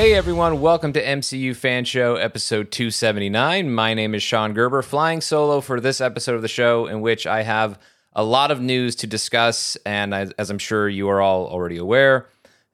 Hey everyone, welcome to MCU Fan Show episode 279. My name is Sean Gerber, flying solo for this episode of the show, in which I have a lot of news to discuss. And as, as I'm sure you are all already aware,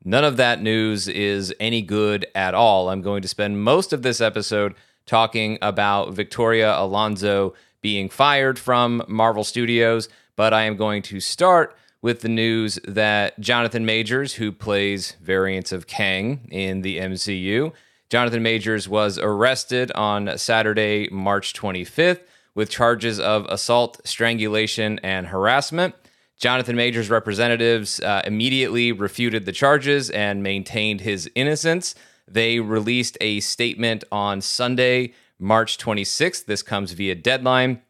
none of that news is any good at all. I'm going to spend most of this episode talking about Victoria Alonso being fired from Marvel Studios, but I am going to start with the news that Jonathan Majors, who plays variants of Kang in the MCU, Jonathan Majors was arrested on Saturday, March 25th, with charges of assault, strangulation, and harassment. Jonathan Majors' representatives uh, immediately refuted the charges and maintained his innocence. They released a statement on Sunday, March 26th. This comes via deadline.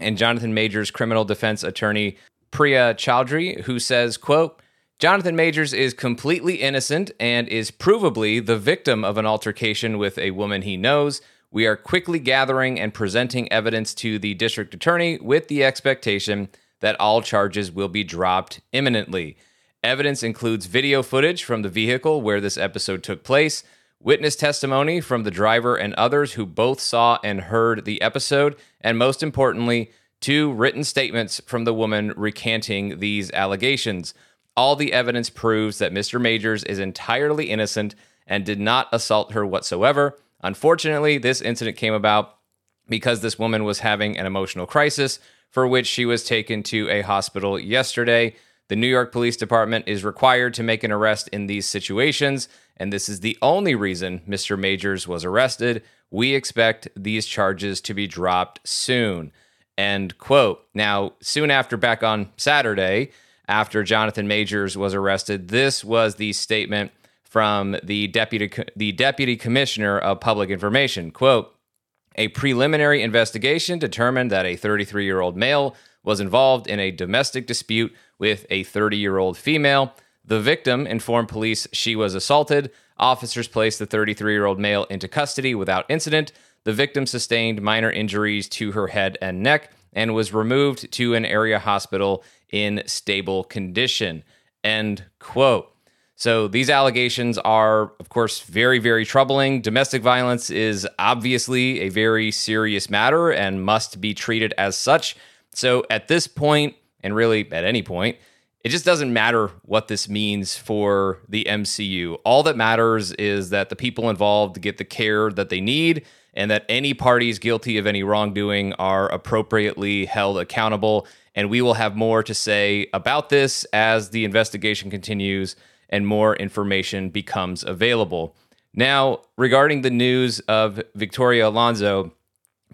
And Jonathan Majors' criminal defense attorney Priya Chaudhry, who says, quote, Jonathan Majors is completely innocent and is provably the victim of an altercation with a woman he knows. We are quickly gathering and presenting evidence to the district attorney with the expectation that all charges will be dropped imminently. Evidence includes video footage from the vehicle where this episode took place, witness testimony from the driver and others who both saw and heard the episode, and most importantly, two written statements from the woman recanting these allegations. All the evidence proves that Mr. Majors is entirely innocent and did not assault her whatsoever. Unfortunately, this incident came about because this woman was having an emotional crisis for which she was taken to a hospital yesterday. The New York Police Department is required to make an arrest in these situations, and this is the only reason Mr. Majors was arrested. We expect these charges to be dropped soon. End quote. Now, soon after, back on Saturday, after Jonathan Majors was arrested, this was the statement from the deputy the deputy commissioner of public information. Quote: A preliminary investigation determined that a 33 year old male was involved in a domestic dispute with a 30 year old female. The victim informed police she was assaulted. Officers placed the 33 year old male into custody without incident. The victim sustained minor injuries to her head and neck and was removed to an area hospital in stable condition. End quote. So these allegations are, of course, very, very troubling. Domestic violence is obviously a very serious matter and must be treated as such. So at this point, and really at any point, it just doesn't matter what this means for the MCU. All that matters is that the people involved get the care that they need and that any parties guilty of any wrongdoing are appropriately held accountable. And we will have more to say about this as the investigation continues and more information becomes available. Now, regarding the news of Victoria Alonso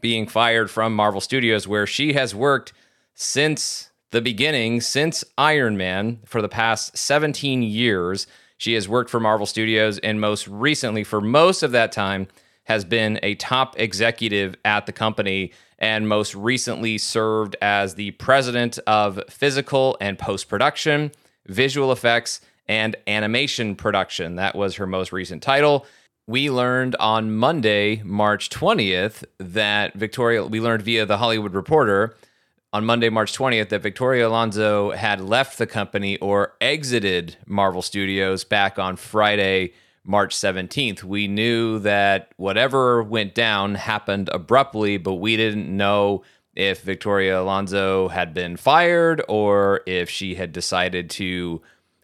being fired from Marvel Studios, where she has worked since the beginning, since Iron Man, for the past 17 years. She has worked for Marvel Studios, and most recently, for most of that time, has been a top executive at the company and most recently served as the president of physical and post production, visual effects, and animation production. That was her most recent title. We learned on Monday, March 20th, that Victoria, we learned via the Hollywood Reporter on Monday, March 20th, that Victoria Alonso had left the company or exited Marvel Studios back on Friday, March 17th. We knew that whatever went down happened abruptly, but we didn't know if Victoria Alonso had been fired or if she had decided to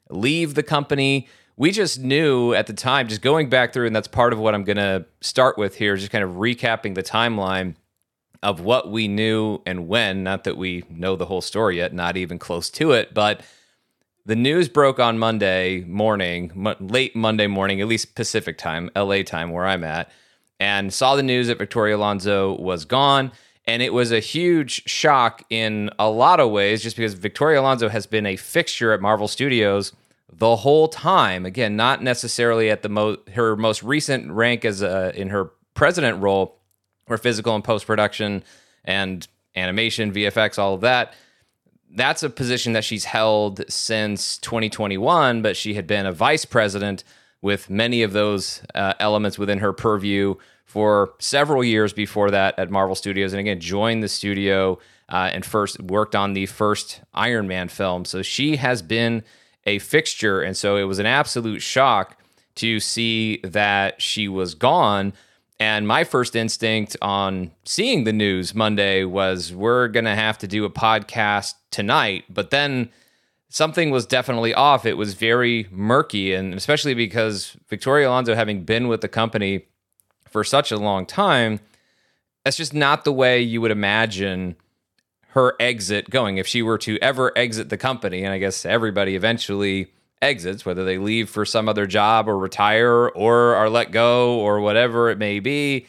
leave the company. We just knew at the time, just going back through, and that's part of what I'm going to start with here, just kind of recapping the timeline of what we knew and when. Not that we know the whole story yet, not even close to it, but the news broke on Monday morning, late Monday morning, at least Pacific time, LA time, where I'm at, and saw the news that Victoria Alonso was gone. And it was a huge shock in a lot of ways, just because Victoria Alonso has been a fixture at Marvel Studios the whole time. Again, not necessarily at the mo- her most recent rank as a, in her president role, where physical and post production and animation, VFX, all of that that's a position that she's held since 2021, but she had been a vice president with many of those uh, elements within her purview for several years before that at Marvel Studios. And again, joined the studio uh, and first worked on the first Iron Man film. So she has been a fixture. And so it was an absolute shock to see that she was gone. And my first instinct on seeing the news Monday was we're going to have to do a podcast tonight. But then something was definitely off. It was very murky. And especially because Victoria Alonso, having been with the company for such a long time, that's just not the way you would imagine her exit going. If she were to ever exit the company, and I guess everybody eventually exits, whether they leave for some other job or retire or are let go or whatever it may be,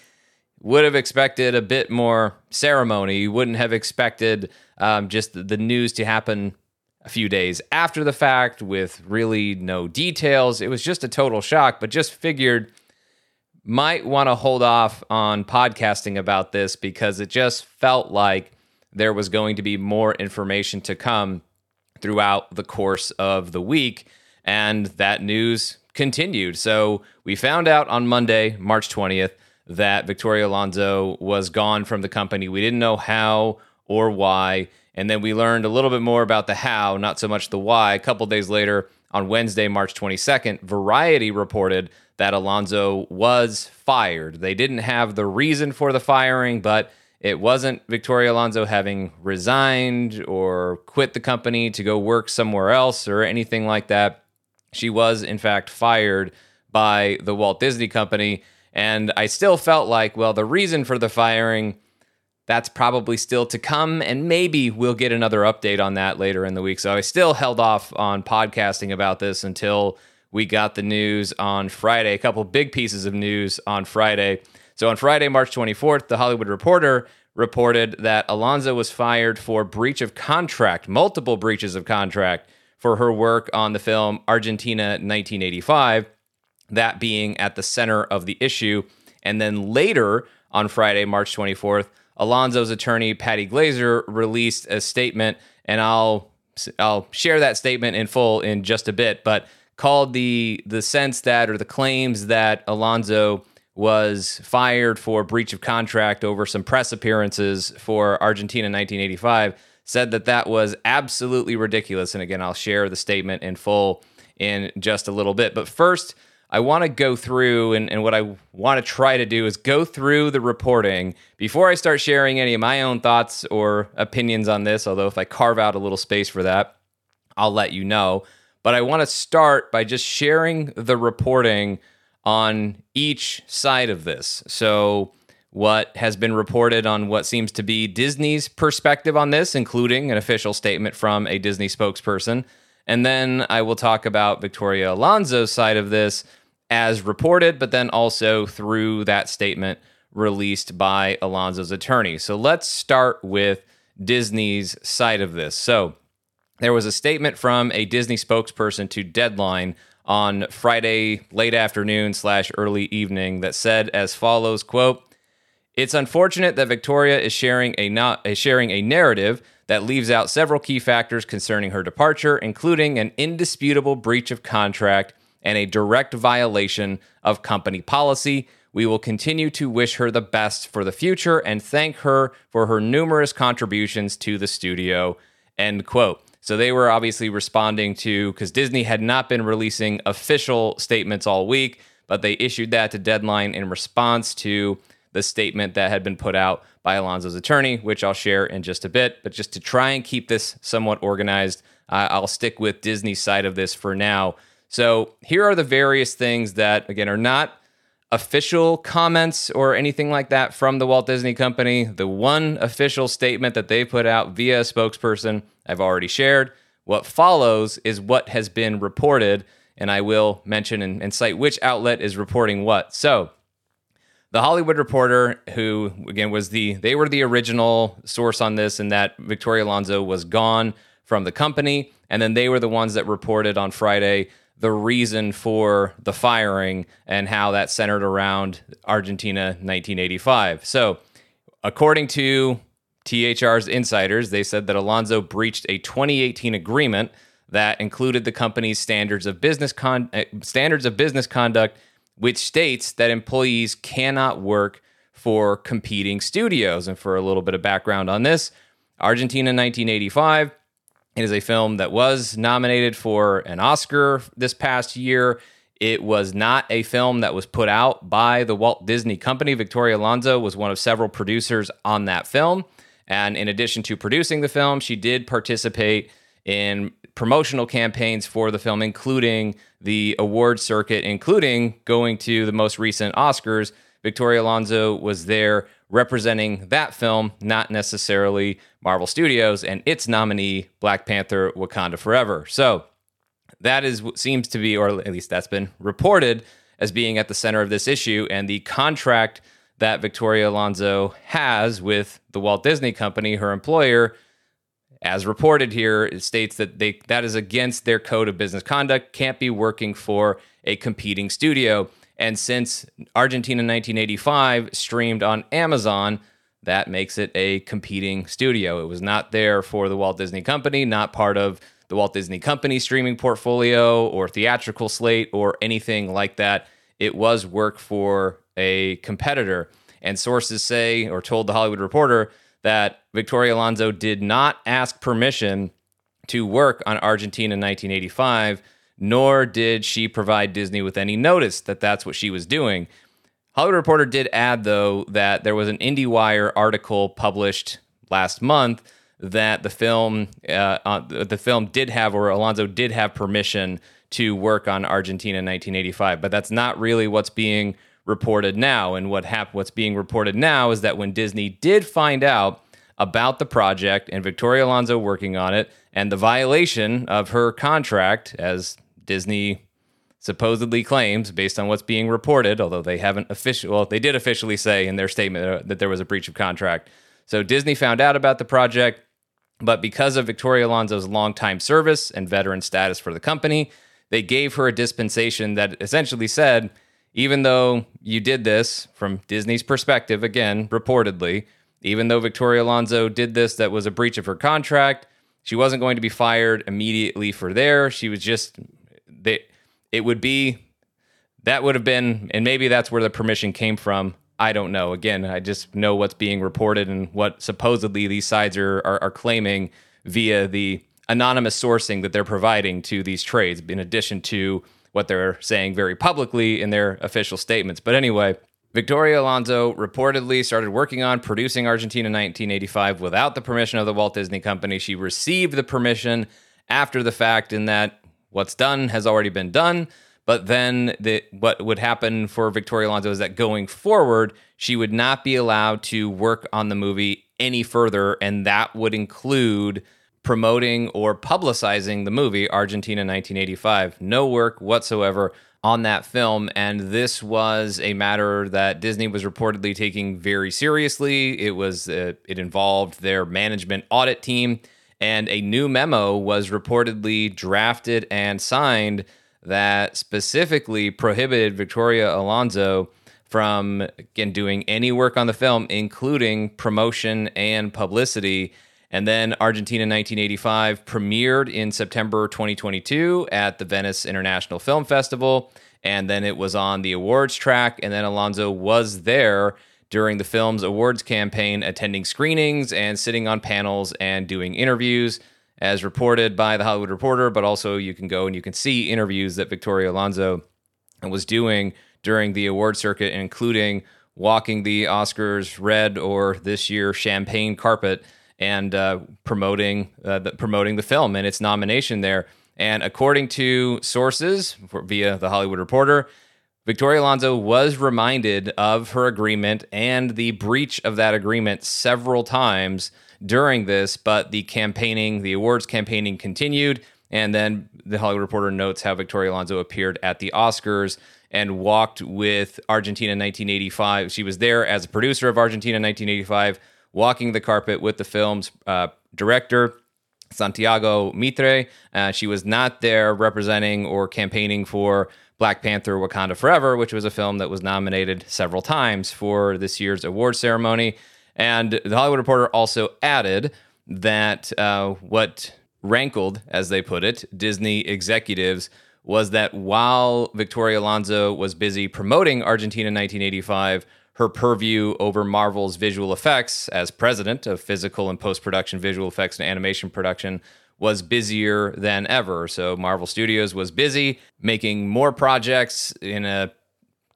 would have expected a bit more ceremony. You wouldn't have expected um, just the news to happen a few days after the fact with really no details. It was just a total shock, but just figured might want to hold off on podcasting about this because it just felt like there was going to be more information to come throughout the course of the week. And that news continued. So we found out on Monday, March 20th, that Victoria Alonso was gone from the company. We didn't know how or why. And then we learned a little bit more about the how, not so much the why. A couple days later, on Wednesday, March 22nd, Variety reported that Alonso was fired. They didn't have the reason for the firing, but it wasn't Victoria Alonso having resigned or quit the company to go work somewhere else or anything like that. She was, in fact, fired by the Walt Disney Company. And I still felt like, well, the reason for the firing, that's probably still to come. And maybe we'll get another update on that later in the week. So I still held off on podcasting about this until we got the news on Friday. A couple big pieces of news on Friday. So on Friday, March 24th, the Hollywood Reporter reported that Alonso was fired for breach of contract, multiple breaches of contract for her work on the film Argentina 1985, that being at the center of the issue. And then later on Friday, March 24th, Alonso's attorney Patty Glaser, released a statement, and I'll I'll share that statement in full in just a bit, but called the the sense that or the claims that Alonso was fired for breach of contract over some press appearances for Argentina 1985 said that that was absolutely ridiculous. And again I'll share the statement in full in just a little bit. But first I want to go through and, and what I want to try to do is go through the reporting before I start sharing any of my own thoughts or opinions on this although if I carve out a little space for that I'll let you know. But I want to start by just sharing the reporting on each side of this. So, what has been reported on what seems to be Disney's perspective on this, including an official statement from a Disney spokesperson. And then I will talk about Victoria Alonso's side of this as reported, but then also through that statement released by Alonso's attorney. So let's start with Disney's side of this. So there was a statement from a Disney spokesperson to Deadline on Friday late afternoon slash early evening that said as follows quote it's unfortunate that Victoria is sharing a not sharing a narrative that leaves out several key factors concerning her departure, including an indisputable breach of contract and a direct violation of company policy. We will continue to wish her the best for the future and thank her for her numerous contributions to the studio. End quote. So they were obviously responding to because Disney had not been releasing official statements all week, but they issued that to Deadline in response to the statement that had been put out by Alonso's attorney, which I'll share in just a bit. But just to try and keep this somewhat organized, uh, I'll stick with Disney's side of this for now. So here are the various things that, again, are not official comments or anything like that from the Walt Disney Company. The one official statement that they put out via a spokesperson I've already shared. What follows is what has been reported, and I will mention and, and cite which outlet is reporting what. So, the Hollywood Reporter, who again was the they were the original source on this, and that Victoria Alonso was gone from the company, and then they were the ones that reported on Friday the reason for the firing and how that centered around Argentina 1985. So, according to THR's insiders, they said that Alonso breached a 2018 agreement that included the company's standards of business con- eh, standards of business conduct, which states that employees cannot work for competing studios. And for a little bit of background on this, Argentina 1985 it is a film that was nominated for an Oscar this past year. It was not a film that was put out by the Walt Disney Company. Victoria Alonso was one of several producers on that film. And in addition to producing the film, she did participate in promotional campaigns for the film, including the award circuit, including going to the most recent Oscars. Victoria Alonso was there representing that film, not necessarily Marvel Studios and its nominee, Black Panther Wakanda Forever. So that is what seems to be, or at least that's been reported as being at the center of this issue. And the contract that Victoria Alonso has with the Walt Disney Company, her employer, as reported here, it states that they that is against their code of business conduct, can't be working for a competing studio. And since Argentina 1985 streamed on Amazon, that makes it a competing studio. It was not there for the Walt Disney Company, not part of the Walt Disney Company streaming portfolio or theatrical slate or anything like that. It was work for a competitor. And sources say, or told the Hollywood Reporter, that Victoria Alonso did not ask permission to work on Argentina in 1985, nor did she provide Disney with any notice that that's what she was doing. Hollywood Reporter did add, though, that there was an IndieWire article published last month that the film, uh, uh, the film did have, or Alonso did have permission to work on Argentina in 1985, but that's not really what's being reported now. And what hap- what's being reported now is that when Disney did find out about the project and Victoria Alonso working on it and the violation of her contract, as Disney supposedly claims, based on what's being reported, although they haven't officially, well, they did officially say in their statement uh, that there was a breach of contract. So Disney found out about the project, but because of Victoria Alonso's longtime service and veteran status for the company, they gave her a dispensation that essentially said, even though you did this from Disney's perspective, again, reportedly, even though Victoria Alonso did this that was a breach of her contract, she wasn't going to be fired immediately for there. She was just they it would be that would have been and maybe that's where the permission came from. I don't know. Again, I just know what's being reported and what supposedly these sides are, are, are claiming via the anonymous sourcing that they're providing to these trades, in addition to what they're saying very publicly in their official statements. But anyway, Victoria Alonso reportedly started working on producing Argentina 1985 without the permission of the Walt Disney Company. She received the permission after the fact, in that what's done has already been done. But then the, what would happen for Victoria Alonso is that going forward, she would not be allowed to work on the movie any further, and that would include promoting or publicizing the movie Argentina 1985. No work whatsoever on that film. And this was a matter that Disney was reportedly taking very seriously. It was uh, it involved their management audit team, and a new memo was reportedly drafted and signed that specifically prohibited Victoria Alonso from again doing any work on the film, including promotion and publicity. And then Argentina 1985 premiered in September 2022 at the Venice International Film Festival. And then it was on the awards track. And then Alonso was there during the film's awards campaign, attending screenings and sitting on panels and doing interviews, as reported by the Hollywood Reporter. But also, you can go and you can see interviews that Victoria Alonso was doing during the award circuit, including walking the Oscars red or this year champagne carpet and uh, promoting uh, the, promoting the film and its nomination there. And according to sources via the Hollywood Reporter, Victoria Alonso was reminded of her agreement and the breach of that agreement several times during this, but the campaigning, the awards campaigning continued. And then the Hollywood Reporter notes how Victoria Alonso appeared at the Oscars and walked with Argentina 1985. She was there as a producer of Argentina 1985 walking the carpet with the film's uh, director, Santiago Mitre. Uh, she was not there representing or campaigning for Black Panther Wakanda Forever, which was a film that was nominated several times for this year's award ceremony. And the Hollywood Reporter also added that uh, what rankled, as they put it, Disney executives was that while Victoria Alonso was busy promoting Argentina 1985, her purview over Marvel's visual effects as president of physical and post production visual effects and animation production was busier than ever. So Marvel Studios was busy making more projects in a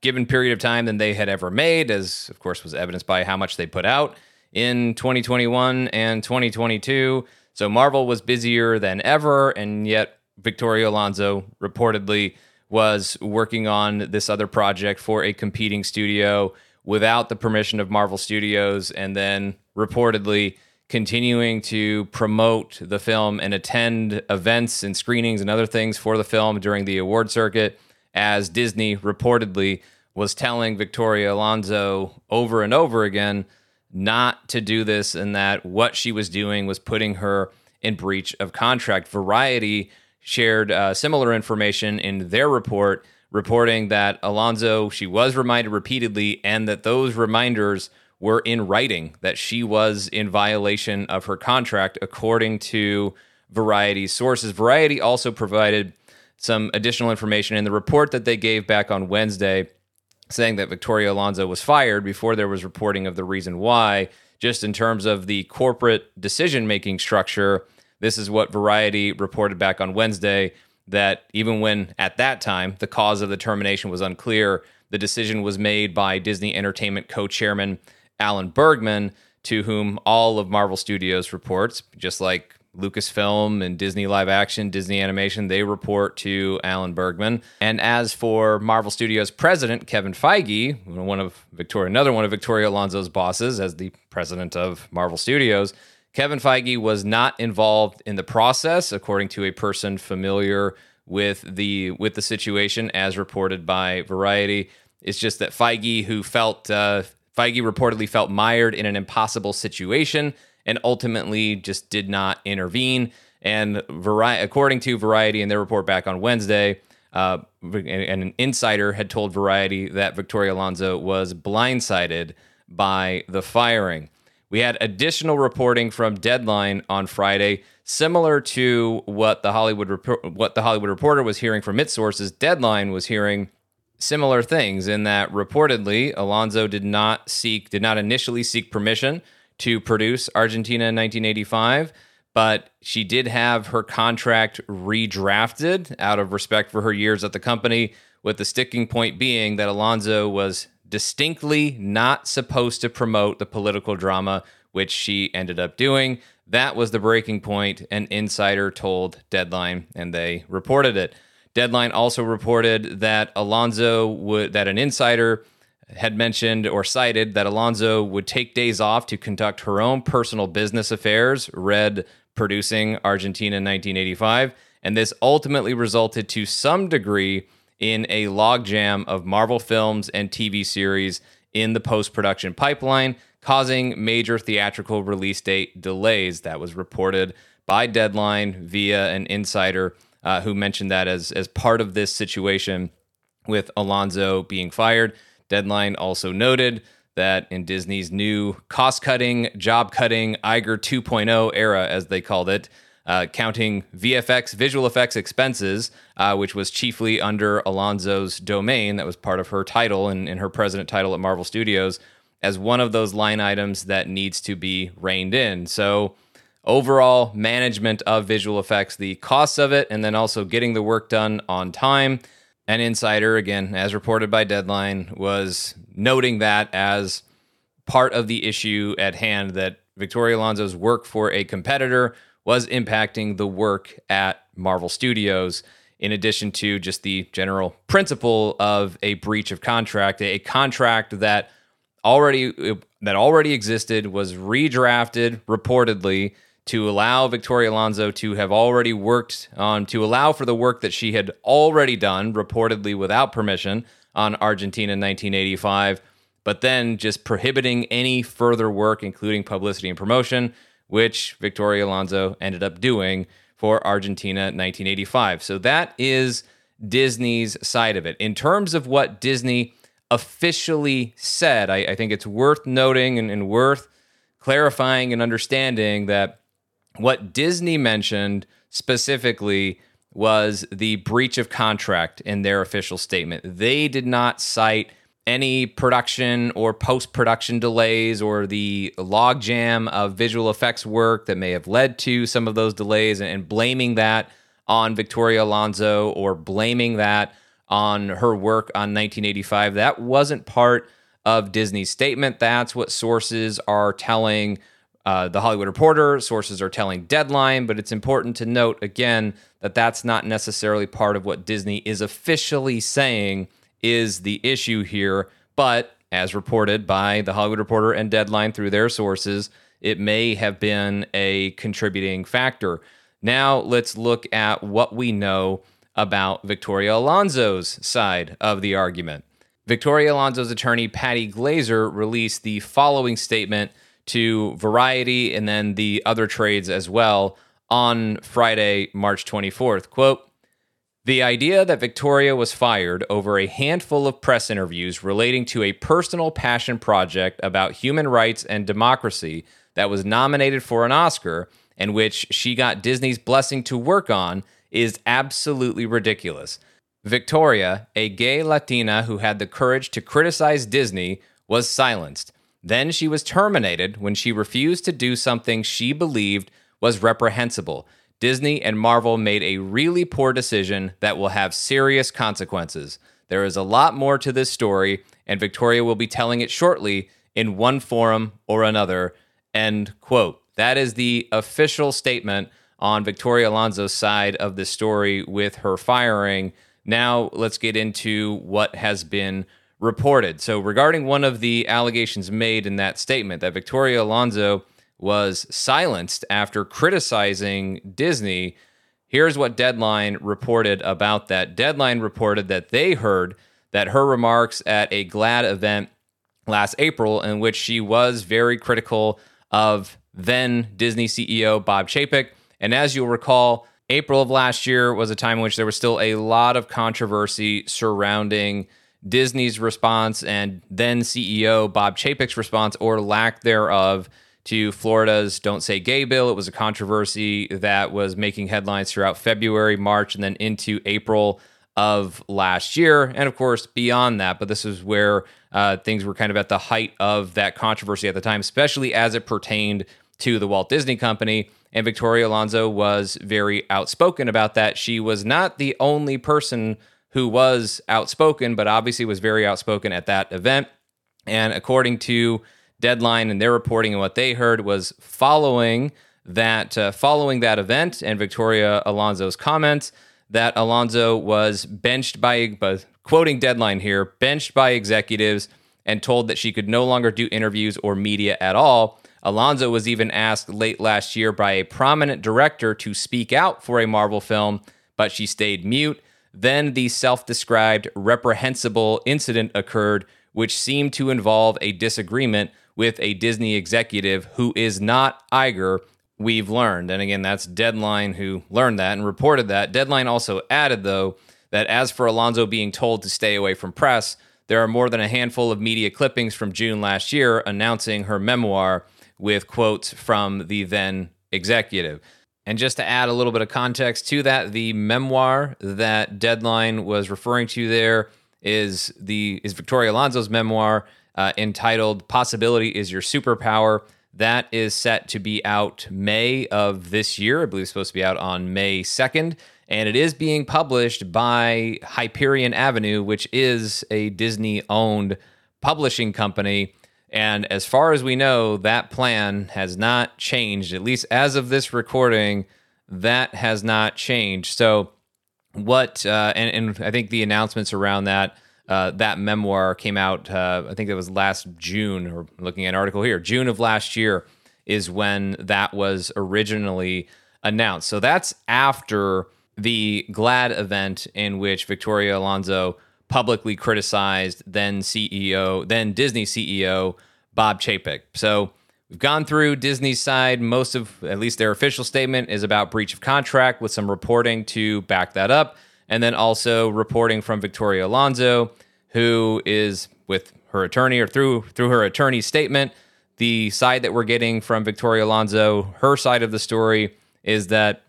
given period of time than they had ever made, as of course was evidenced by how much they put out in 2021 and 2022. So Marvel was busier than ever, and yet Victoria Alonso reportedly was working on this other project for a competing studio without the permission of Marvel Studios, and then reportedly continuing to promote the film and attend events and screenings and other things for the film during the award circuit, as Disney reportedly was telling Victoria Alonso over and over again not to do this and that what she was doing was putting her in breach of contract. Variety shared uh, similar information in their report, reporting that Alonso, she was reminded repeatedly, and that those reminders were in writing that she was in violation of her contract, according to Variety sources. Variety also provided some additional information in the report that they gave back on Wednesday, saying that Victoria Alonso was fired before there was reporting of the reason why. Just in terms of the corporate decision making structure, this is what Variety reported back on Wednesday that even when at that time the cause of the termination was unclear, the decision was made by Disney Entertainment co chairman Alan Bergman, to whom all of Marvel Studios reports, just like Lucasfilm and Disney Live Action, Disney Animation, they report to Alan Bergman. And as for Marvel Studios president Kevin Feige, one of Victoria, another one of Victoria Alonso's bosses, as the president of Marvel Studios, Kevin Feige was not involved in the process, according to a person familiar with the with the situation, as reported by Variety. It's just that Feige, who felt uh, Feige reportedly felt mired in an impossible situation and ultimately just did not intervene. And Vari- according to Variety in their report back on Wednesday, uh, and an insider had told Variety that Victoria Alonso was blindsided by the firing. We had additional reporting from Deadline on Friday, similar to what the Hollywood what the Hollywood Reporter was hearing from its sources. Deadline was hearing similar things in that reportedly Alonso did not seek did not initially seek permission to produce Argentina in 1985 but she did have her contract redrafted out of respect for her years at the company with the sticking point being that Alonso was distinctly not supposed to promote the political drama which she ended up doing. That was the breaking point. An insider told deadline and they reported it. Deadline also reported that Alonso would that an insider had mentioned or cited that Alonso would take days off to conduct her own personal business affairs, read producing Argentina in 1985, and this ultimately resulted to some degree in a logjam of Marvel films and TV series in the post-production pipeline, causing major theatrical release date delays. That was reported by Deadline via an insider uh, who mentioned that as as part of this situation with Alonso being fired. Deadline also noted that in Disney's new cost cutting, job cutting, Iger 2.0 era, as they called it, uh, counting VFX, visual effects expenses, uh, which was chiefly under Alonso's domain, that was part of her title and, and her president title at Marvel Studios, as one of those line items that needs to be reined in. So, overall management of visual effects, the costs of it, and then also getting the work done on time. An insider, again, as reported by Deadline, was noting that as part of the issue at hand that Victoria Alonso's work for a competitor was impacting the work at Marvel Studios, in addition to just the general principle of a breach of contract, a contract that already that already existed was redrafted reportedly to allow Victoria Alonso to have already worked on, to allow for the work that she had already done, reportedly without permission, on Argentina in 1985, but then just prohibiting any further work, including publicity and promotion, which Victoria Alonso ended up doing for Argentina 1985. So that is Disney's side of it. In terms of what Disney officially said, I, I think it's worth noting and, and worth clarifying and understanding that what Disney mentioned specifically was the breach of contract in their official statement. They did not cite any production or post production delays or the logjam of visual effects work that may have led to some of those delays and blaming that on Victoria Alonso or blaming that on her work on 1985. That wasn't part of Disney's statement. That's what sources are telling uh, the Hollywood Reporter, sources are telling Deadline, but it's important to note again that that's not necessarily part of what Disney is officially saying is the issue here. But as reported by the Hollywood Reporter and Deadline through their sources, it may have been a contributing factor. Now let's look at what we know about Victoria Alonso's side of the argument. Victoria Alonso's attorney, Patty Glaser, released the following statement to Variety and then the other trades as well on Friday, March 24th. Quote, the idea that Victoria was fired over a handful of press interviews relating to a personal passion project about human rights and democracy that was nominated for an Oscar and which she got Disney's blessing to work on is absolutely ridiculous. Victoria, a gay Latina who had the courage to criticize Disney, was silenced. Then she was terminated when she refused to do something she believed was reprehensible. Disney and Marvel made a really poor decision that will have serious consequences. There is a lot more to this story, and Victoria will be telling it shortly in one forum or another. End quote. That is the official statement on Victoria Alonso's side of the story with her firing. Now, let's get into what has been reported. So, regarding one of the allegations made in that statement, that Victoria Alonso was silenced after criticizing Disney, here's what Deadline reported about that. Deadline reported that they heard that her remarks at a GLAAD event last April, in which she was very critical of then Disney CEO Bob Chapek. And as you'll recall, April of last year was a time in which there was still a lot of controversy surrounding Disney's response and then CEO Bob Chapek's response or lack thereof to Florida's Don't Say Gay bill. It was a controversy that was making headlines throughout February, March, and then into April of last year. And of course, beyond that, but this is where uh, things were kind of at the height of that controversy at the time, especially as it pertained to the Walt Disney Company. And Victoria Alonso was very outspoken about that. She was not the only person who was outspoken, but obviously was very outspoken at that event. And according to Deadline and their reporting and what they heard was following that uh, following that event and Victoria Alonso's comments that Alonso was benched by quoting Deadline here, benched by executives and told that she could no longer do interviews or media at all. Alonso was even asked late last year by a prominent director to speak out for a Marvel film, but she stayed mute. Then the self described reprehensible incident occurred, which seemed to involve a disagreement with a Disney executive who is not Iger, we've learned. And again, that's Deadline who learned that and reported that. Deadline also added, though, that as for Alonso being told to stay away from press, there are more than a handful of media clippings from June last year announcing her memoir with quotes from the then executive. And just to add a little bit of context to that, the memoir that Deadline was referring to there is the is Victoria Alonso's memoir uh, entitled "Possibility Is Your Superpower." That is set to be out May of this year. I believe it's supposed to be out on May second, and it is being published by Hyperion Avenue, which is a Disney-owned publishing company. And as far as we know, that plan has not changed, at least as of this recording, that has not changed. So, what, uh, and, and I think the announcements around that, uh, that memoir came out, uh, I think it was last June, or looking at an article here, June of last year is when that was originally announced. So, that's after the GLAAD event in which Victoria Alonso publicly criticized then CEO, then Disney CEO Bob Chapek. So we've gone through Disney's side. Most of, at least their official statement, is about breach of contract with some reporting to back that up. And then also reporting from Victoria Alonso, who is with her attorney or through through her attorney's statement. The side that we're getting from Victoria Alonso, her side of the story is that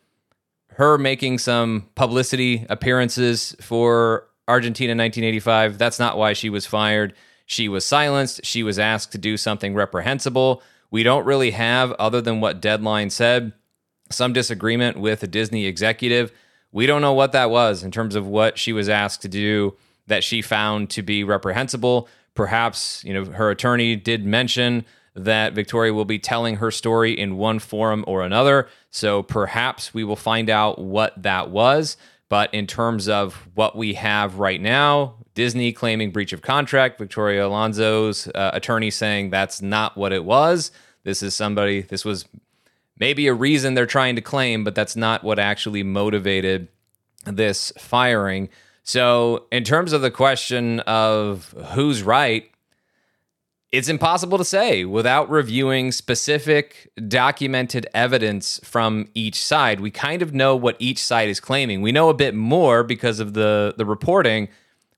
her making some publicity appearances for Argentina 1985. That's not why she was fired. She was silenced. She was asked to do something reprehensible. We don't really have, other than what Deadline said, some disagreement with a Disney executive. We don't know what that was in terms of what she was asked to do that she found to be reprehensible. Perhaps, you know, her attorney did mention that Victoria will be telling her story in one forum or another. So perhaps we will find out what that was. But in terms of what we have right now, Disney claiming breach of contract, Victoria Alonso's uh, attorney saying that's not what it was. This is somebody, this was maybe a reason they're trying to claim, but that's not what actually motivated this firing. So, in terms of the question of who's right, it's impossible to say without reviewing specific documented evidence from each side. We kind of know what each side is claiming. We know a bit more because of the, the reporting.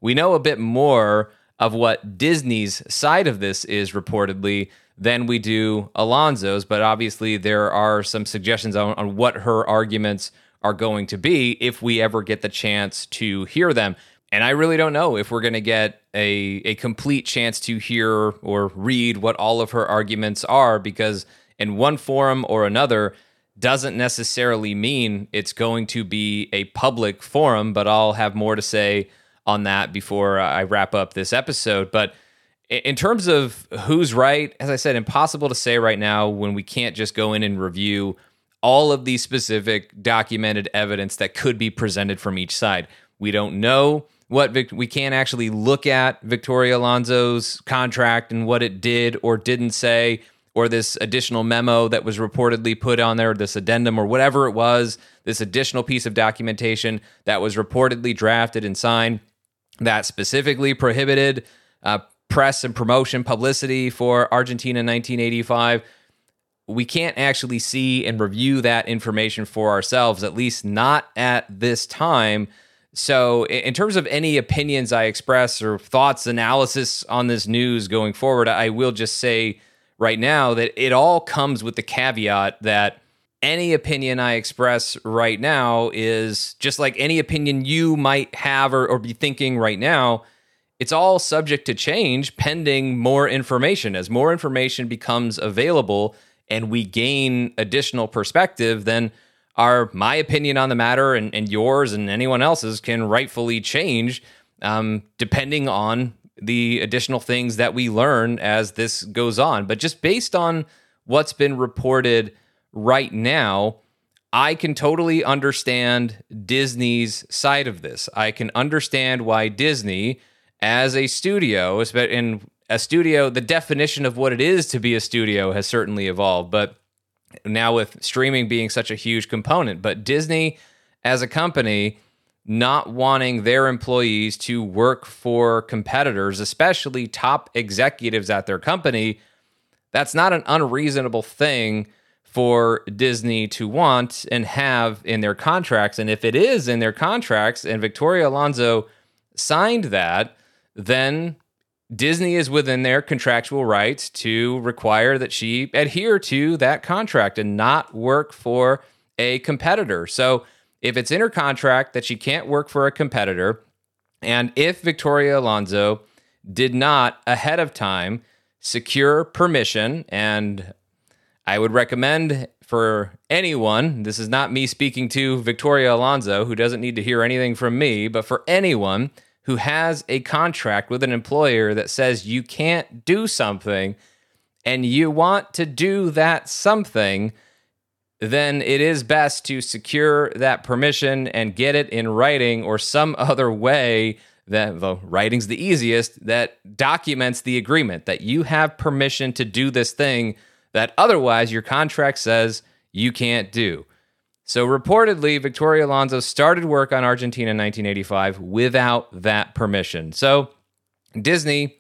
We know a bit more of what Disney's side of this is reportedly than we do Alonso's. But obviously, there are some suggestions on, on what her arguments are going to be if we ever get the chance to hear them. And I really don't know if we're going to get a, a complete chance to hear or read what all of her arguments are because in one forum or another doesn't necessarily mean it's going to be a public forum, but I'll have more to say on that before I wrap up this episode. But in terms of who's right, as I said, impossible to say right now when we can't just go in and review all of the specific documented evidence that could be presented from each side. We don't know what Vic- we can't actually look at Victoria Alonso's contract and what it did or didn't say, or this additional memo that was reportedly put on there, this addendum or whatever it was, this additional piece of documentation that was reportedly drafted and signed that specifically prohibited uh, press and promotion publicity for Argentina in 1985 we can't actually see and review that information for ourselves, at least not at this time. So, in terms of any opinions I express or thoughts, analysis on this news going forward, I will just say right now that it all comes with the caveat that any opinion I express right now is just like any opinion you might have or, or be thinking right now. It's all subject to change pending more information. As more information becomes available, and we gain additional perspective, then our my opinion on the matter and, and yours and anyone else's can rightfully change um, depending on the additional things that we learn as this goes on. But just based on what's been reported right now, I can totally understand Disney's side of this. I can understand why Disney, as a studio, in a studio, the definition of what it is to be a studio has certainly evolved. But now with streaming being such a huge component, but Disney as a company not wanting their employees to work for competitors, especially top executives at their company, that's not an unreasonable thing for Disney to want and have in their contracts. And if it is in their contracts and Victoria Alonso signed that, then Disney is within their contractual rights to require that she adhere to that contract and not work for a competitor. So, if it's in her contract that she can't work for a competitor, and if Victoria Alonso did not ahead of time secure permission, and I would recommend for anyone, this is not me speaking to Victoria Alonso, who doesn't need to hear anything from me, but for anyone who has a contract with an employer that says you can't do something and you want to do that something, then it is best to secure that permission and get it in writing or some other way that the writing's the easiest that documents the agreement that you have permission to do this thing that otherwise your contract says you can't do. So reportedly, Victoria Alonso started work on Argentina in 1985 without that permission. So Disney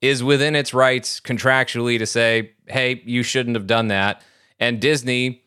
is within its rights contractually to say, hey, you shouldn't have done that. And Disney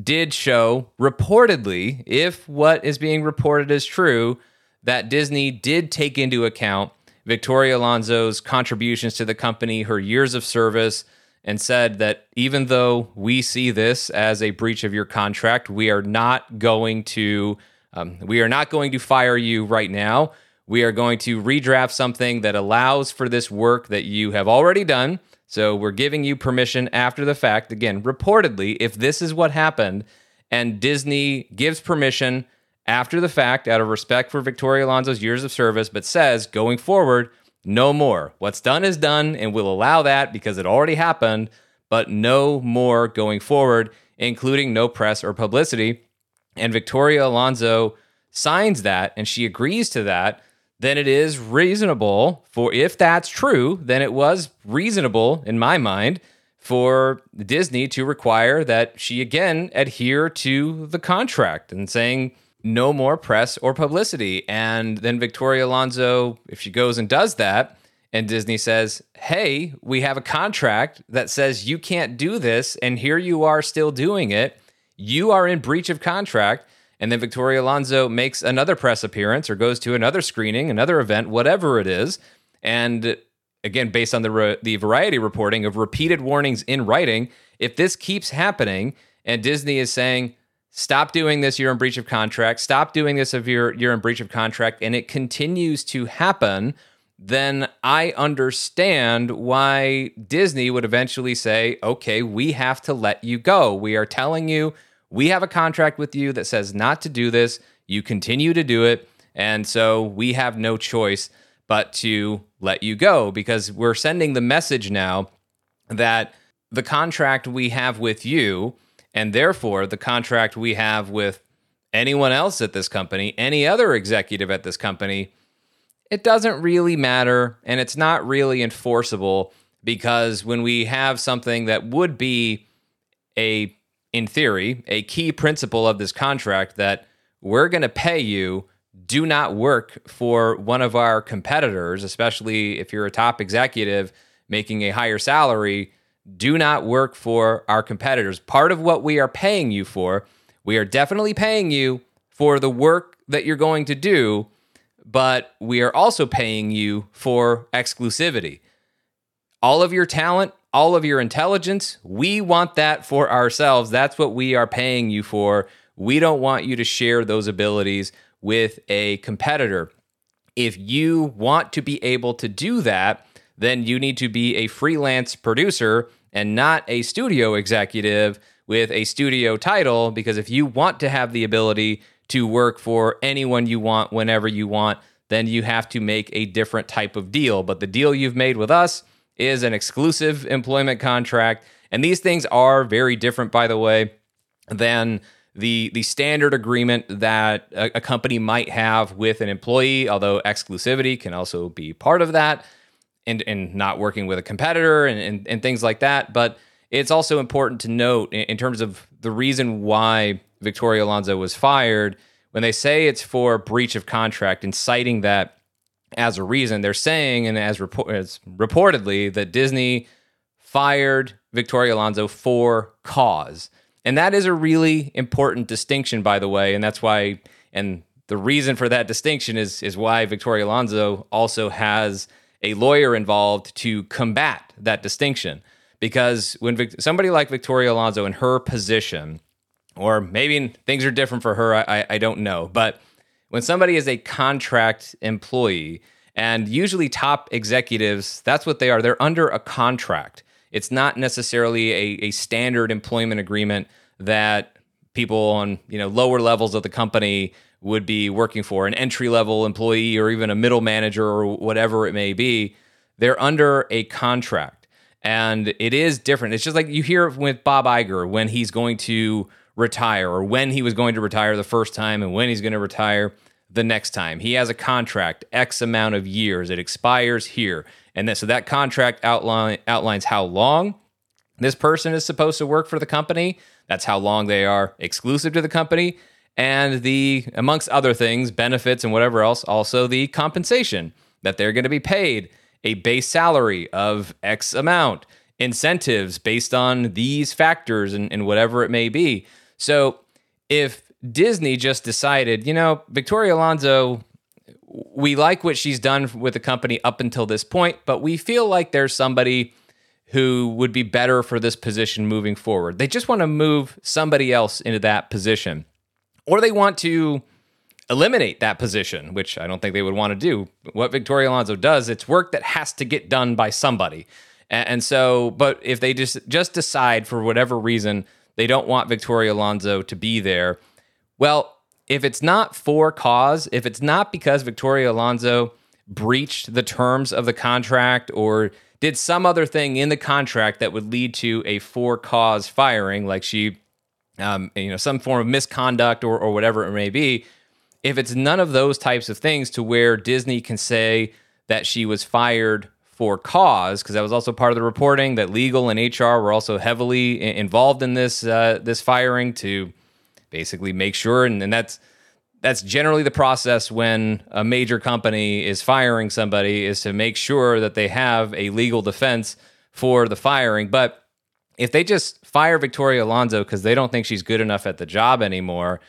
did show reportedly, if what is being reported is true, that Disney did take into account Victoria Alonso's contributions to the company, her years of service, and said that even though we see this as a breach of your contract, we are not going to um, we are not going to fire you right now. we are going to redraft something that allows for this work that you have already done. So we're giving you permission after the fact. Again, reportedly, if this is what happened and Disney gives permission after the fact out of respect for Victoria Alonso's years of service, but says going forward, no more. What's done is done, and we'll allow that because it already happened, but no more going forward, including no press or publicity. And Victoria Alonso signs that and she agrees to that then it is reasonable for, if that's true, then it was reasonable in my mind for Disney to require that she again adhere to the contract and saying no more press or publicity. And then Victoria Alonso, if she goes and does that, and Disney says, Hey, we have a contract that says you can't do this, and here you are still doing it. You are in breach of contract. And then Victoria Alonso makes another press appearance or goes to another screening, another event, whatever it is. And again, based on the, re- the variety reporting of repeated warnings in writing, if this keeps happening and Disney is saying, stop doing this, you're in breach of contract, stop doing this if you're, you're in breach of contract, and it continues to happen, then I understand why Disney would eventually say, okay, we have to let you go. We are telling you we have a contract with you that says not to do this. You continue to do it. And so we have no choice but to let you go because we're sending the message now that the contract we have with you, and therefore the contract we have with anyone else at this company, any other executive at this company, it doesn't really matter and it's not really enforceable because when we have something that would be a in theory, a key principle of this contract that we're going to pay you. Do not work for one of our competitors, especially if you're a top executive making a higher salary. Do not work for our competitors. Part of what we are paying you for, we are definitely paying you for the work that you're going to do, but we are also paying you for exclusivity. All of your talent all of your intelligence. We want that for ourselves. That's what we are paying you for. We don't want you to share those abilities with a competitor. If you want to be able to do that, then you need to be a freelance producer and not a studio executive with a studio title. Because if you want to have the ability to work for anyone you want whenever you want, then you have to make a different type of deal. But the deal you've made with us is an exclusive employment contract. And these things are very different, by the way, than the the standard agreement that a, a, company might have with an employee, although exclusivity can also be part of that, and, and not working with a competitor and, and, and things like that. But it's also important to note in, terms of the reason why Victoria Alonso was fired, when they say it's for breach of contract and citing that as a reason. They're saying, and as, report, as reportedly, that Disney fired Victoria Alonso for cause. And that is a really important distinction, by the way. And that's why, and the reason for that distinction is, is why Victoria Alonso also has a lawyer involved to combat that distinction. Because when Vic- somebody like Victoria Alonso in her position, or maybe things are different for her, I, I don't know, but when somebody is a contract employee, and usually top executives, that's what they are. They're under a contract. It's not necessarily a, a standard employment agreement that people on you know lower levels of the company would be working for an entry level employee or even a middle manager or whatever it may be they're under a contract and it is different it's just like you hear with bob Iger when he's going to retire or when he was going to retire the first time and when he's going to retire the next time. He has a contract, X amount of years. It expires here. And then, so that contract outline, outlines how long this person is supposed to work for the company. That's how long they are exclusive to the company. And the, amongst other things, benefits and whatever else, also the compensation that they're going to be paid a base salary of X amount, incentives based on these factors and, and whatever it may be. So if Disney just decided, you know, Victoria Alonso, we like what she's done with the company up until this point, but we feel like there's somebody who would be better for this position moving forward. They just want to move somebody else into that position. Or they want to eliminate that position, which I don't think they would want to do. What Victoria Alonso does, it's work that has to get done by somebody. And, so, but if they just just decide for whatever reason they don't want Victoria Alonso to be there, well, if it's not for cause, if it's not because Victoria Alonso breached the terms of the contract or did some other thing in the contract that would lead to a for cause firing, like she, um, you know, some form of misconduct or, or whatever it may be, if it's none of those types of things to where Disney can say that she was fired for cause, because that was also part of the reporting that legal and HR were also heavily involved in this uh, this firing to basically make sure, and, and that's that's generally the process when a major company is firing somebody is to make sure that they have a legal defense for the firing. But if they just fire Victoria Alonso because they don't think she's good enough at the job anymore,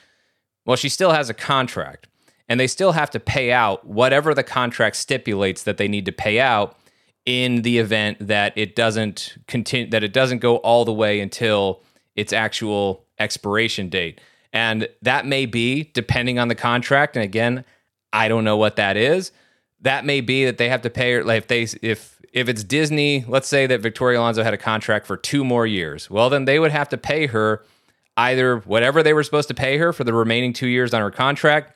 well, she still has a contract and they still have to pay out whatever the contract stipulates that they need to pay out in the event that it doesn't continue that it doesn't go all the way until its actual expiration date. And that may be depending on the contract. And again, I don't know what that is. That may be that they have to pay like if they if if it's Disney, let's say that Victoria Alonso had a contract for two more years. Well, then they would have to pay her either whatever they were supposed to pay her for the remaining two years on her contract,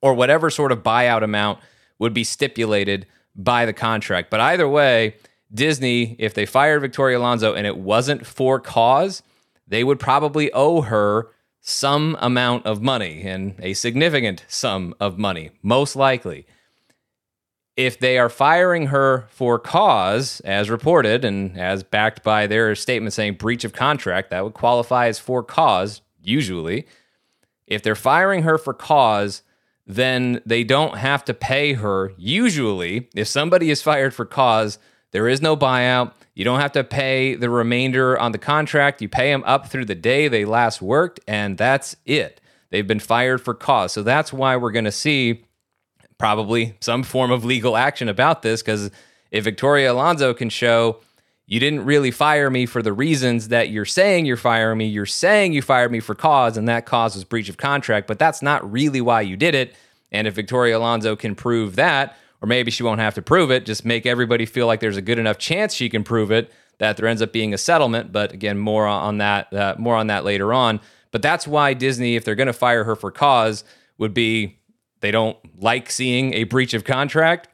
or whatever sort of buyout amount would be stipulated by the contract. But either way, Disney, if they fired Victoria Alonso and it wasn't for cause, they would probably owe her some amount of money and a significant sum of money, most likely. If they are firing her for cause, as reported and as backed by their statement saying breach of contract, that would qualify as for cause, usually. If they're firing her for cause, then they don't have to pay her. Usually, if somebody is fired for cause, there is no buyout. You don't have to pay the remainder on the contract. You pay them up through the day they last worked, and that's it. They've been fired for cause. So that's why we're going to see probably some form of legal action about this because if Victoria Alonso can show you didn't really fire me for the reasons that you're saying you're firing me, you're saying you fired me for cause, and that cause was breach of contract, but that's not really why you did it. And if Victoria Alonso can prove that, or maybe she won't have to prove it, just make everybody feel like there's a good enough chance she can prove it that there ends up being a settlement. But again, more on that, uh, more on that later on. But that's why Disney, if they're going to fire her for cause, would be they don't like seeing a breach of contract.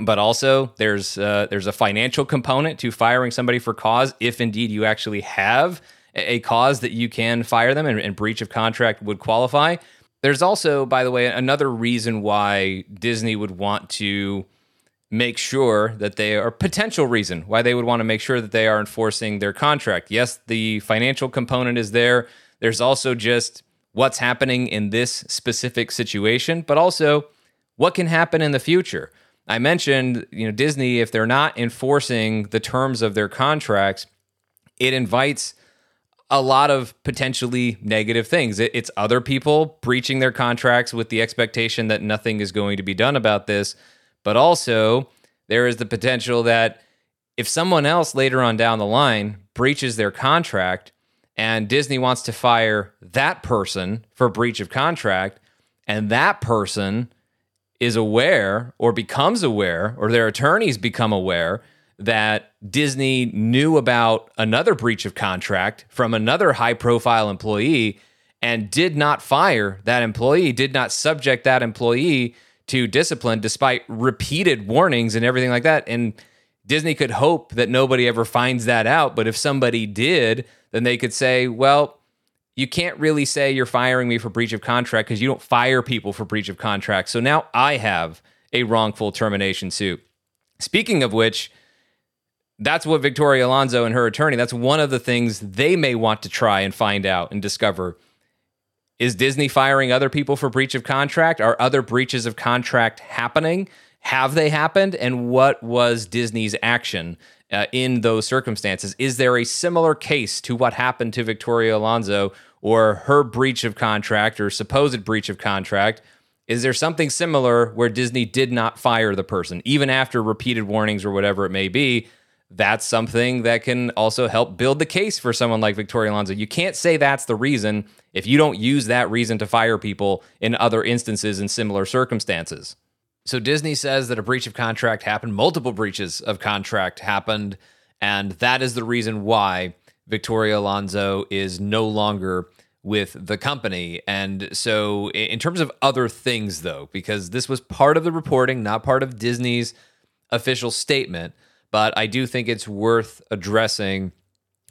But also, there's uh, there's a financial component to firing somebody for cause if indeed you actually have a cause that you can fire them and, and breach of contract would qualify. There's also, by the way, another reason why Disney would want to make sure that they are potential reason why they would want to make sure that they are enforcing their contract. Yes, the financial component is there. There's also just what's happening in this specific situation, but also what can happen in the future. I mentioned, you know, Disney if they're not enforcing the terms of their contracts, it invites a lot of potentially negative things. it's other people breaching their contracts with the expectation that nothing is going to be done about this. But also, there is the potential that if someone else later on down the line breaches their contract and Disney wants to fire that person for breach of contract, and that person is aware or becomes aware, or their attorneys become aware that Disney knew about another breach of contract from another high profile employee and did not fire that employee, did not subject that employee to discipline despite repeated warnings and everything like that. And Disney could hope that nobody ever finds that out. But if somebody did, then they could say, well, you can't really say you're firing me for breach of contract because you don't fire people for breach of contract. So now I have a wrongful termination suit. Speaking of which, that's what Victoria Alonso and her attorney, that's one of the things they may want to try and find out and discover. Is Disney firing other people for breach of contract? Are other breaches of contract happening? Have they happened? And what was Disney's action uh, in those circumstances? Is there a similar case to what happened to Victoria Alonso or her breach of contract or supposed breach of contract? Is there something similar where Disney did not fire the person, even after repeated warnings or whatever it may be? that's something that can also help build the case for someone like Victoria Alonso. You can't say that's the reason if you don't use that reason to fire people in other instances in similar circumstances. So Disney says that a breach of contract happened, multiple breaches of contract happened, and that is the reason why Victoria Alonso is no longer with the company. And so, in terms of other things, though, because this was part of the reporting, not part of Disney's official statement, but I do think it's worth addressing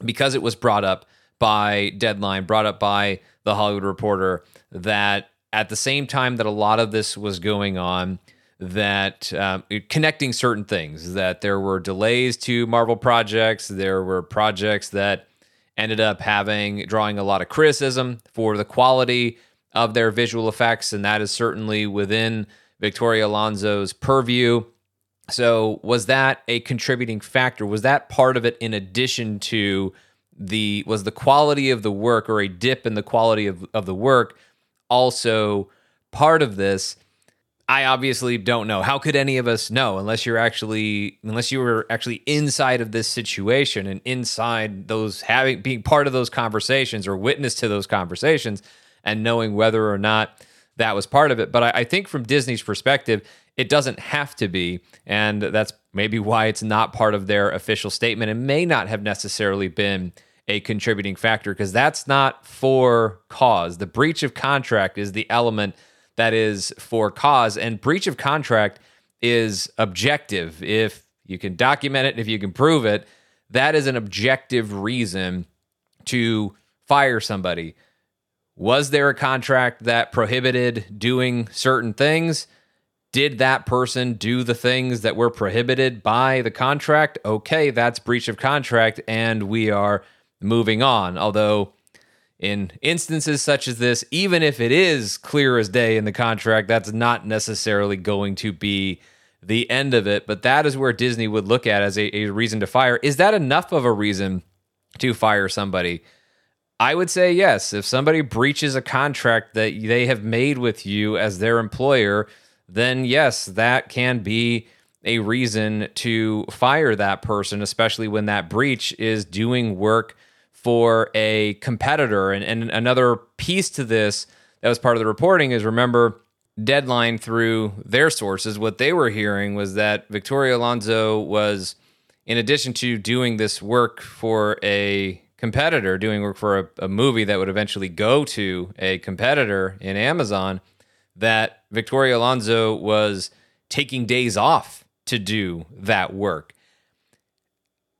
because it was brought up by Deadline, brought up by the Hollywood Reporter, that at the same time that a lot of this was going on, that um, connecting certain things, that there were delays to Marvel projects, there were projects that ended up having drawing a lot of criticism for the quality of their visual effects, and that is certainly within Victoria Alonso's purview. So, was that a contributing factor? Was that part of it in addition to the was the quality of the work or a dip in the quality of, of the work also part of this? I obviously don't know. How could any of us know unless you're actually unless you were actually inside of this situation and inside those having being part of those conversations or witness to those conversations and knowing whether or not that was part of it. But I, I think from Disney's perspective, it doesn't have to be, and that's maybe why it's not part of their official statement and may not have necessarily been a contributing factor because that's not for cause. The breach of contract is the element that is for cause. And breach of contract is objective. If you can document it, if you can prove it, that is an objective reason to fire somebody. Was there a contract that prohibited doing certain things? Did that person do the things that were prohibited by the contract? Okay, that's breach of contract, and we are moving on. Although in instances such as this, even if it is clear as day in the contract, that's not necessarily going to be the end of it. But that is where Disney would look at as a, a reason to fire. Is that enough of a reason to fire somebody? I would say yes. If somebody breaches a contract that they have made with you as their employer, then yes, that can be a reason to fire that person, especially when that breach is doing work for a competitor. And, and another piece to this that was part of the reporting is remember, Deadline through their sources, what they were hearing was that Victoria Alonso was, in addition to doing this work for a competitor, doing work for a, a movie that would eventually go to a competitor in Amazon, that Victoria Alonso was taking days off to do that work.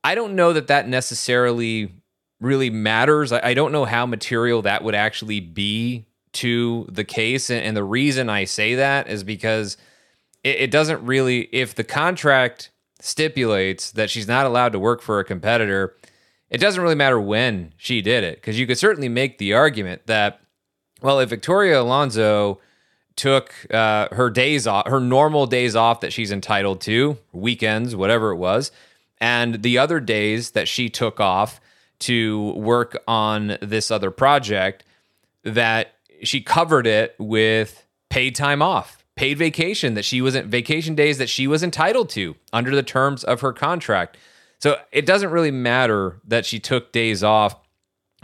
I don't know that that necessarily really matters. I, I don't know how material that would actually be to the case. And, and the reason I say that is because it, it doesn't really, if the contract stipulates that she's not allowed to work for a competitor, it doesn't really matter when she did it. Because you could certainly make the argument that, well, if Victoria Alonso took uh, her days off, her normal days off that she's entitled to, weekends, whatever it was, and the other days that she took off to work on this other project that she covered it with paid time off, paid vacation that she wasn't vacation days that she was entitled to under the terms of her contract. So it doesn't really matter that she took days off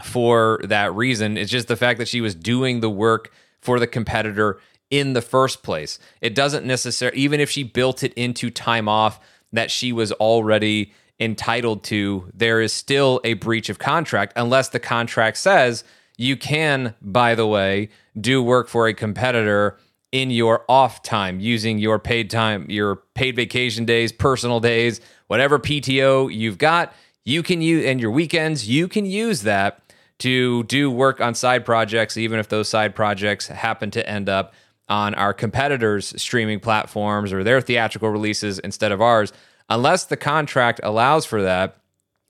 for that reason. It's just the fact that she was doing the work for the competitor in the first place. It doesn't necessarily, even if she built it into time off that she was already entitled to, there is still a breach of contract unless the contract says you can, by the way, do work for a competitor in your off time using your paid time, your paid vacation days, personal days, whatever PTO you've got, you can use and your weekends, you can use that to do work on side projects, even if those side projects happen to end up on our competitors' streaming platforms or their theatrical releases instead of ours unless the contract allows for that,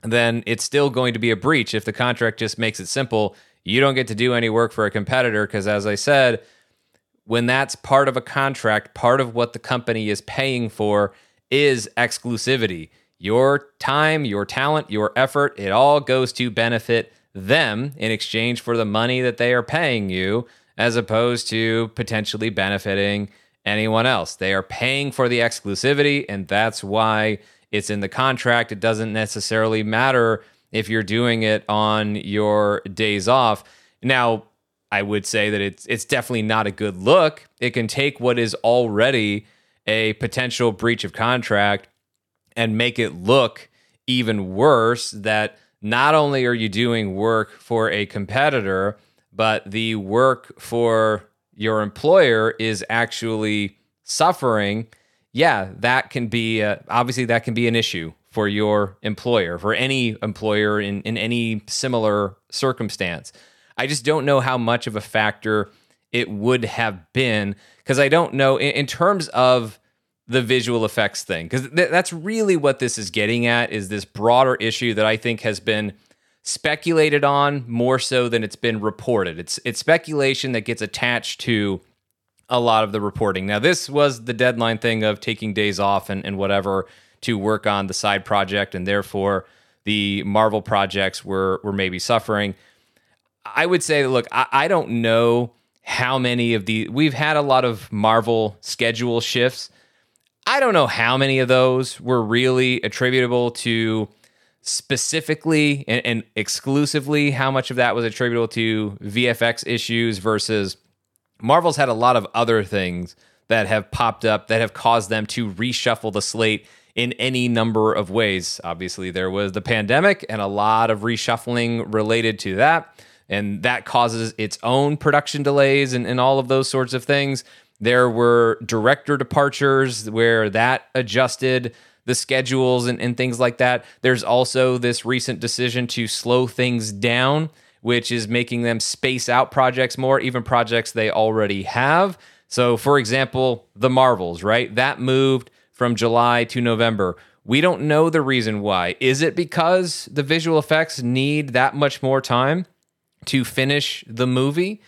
then it's still going to be a breach if the contract just makes it simple. You don't get to do any work for a competitor because, as I said, when that's part of a contract, part of what the company is paying for is exclusivity. Your time, your talent, your effort, it all goes to benefit them in exchange for the money that they are paying you, as opposed to potentially benefiting anyone else. They are paying for the exclusivity, and that's why It's in the contract. It doesn't necessarily matter if you're doing it on your days off. Now, I would say that it's it's definitely not a good look. It can take what is already a potential breach of contract and make it look even worse that not only are you doing work for a competitor, but the work for your employer is actually suffering. Yeah, that can be obviously that can be an issue for your employer, for any employer in, in any similar circumstance. I just don't know how much of a factor it would have been because I don't know in, in, terms of the visual effects thing because th- that's really what this is getting at is this broader issue that I think has been speculated on more so than it's been reported. It's it's speculation that gets attached to a lot of the reporting. Now this was the deadline thing of taking days off and, and whatever to work on the side project, and therefore the Marvel projects were were maybe suffering. I would say, look, I, I don't know how many of the we've had a lot of Marvel schedule shifts. I don't know how many of those were really attributable to specifically and, and, exclusively how much of that was attributable to VFX issues versus Marvel's had a lot of other things that have popped up that have caused them to reshuffle the slate in any number of ways. Obviously, there was the pandemic and a lot of reshuffling related to that. And that causes its own production delays and, and all of those sorts of things. There were director departures where that adjusted the schedules and, and things like that. There's also this recent decision to slow things down, which is making them space out projects more, even projects they already have. So, for example, the Marvels, right? That moved from July to November. We don't know the reason why. Is it because the visual effects need that much more time to finish the movie?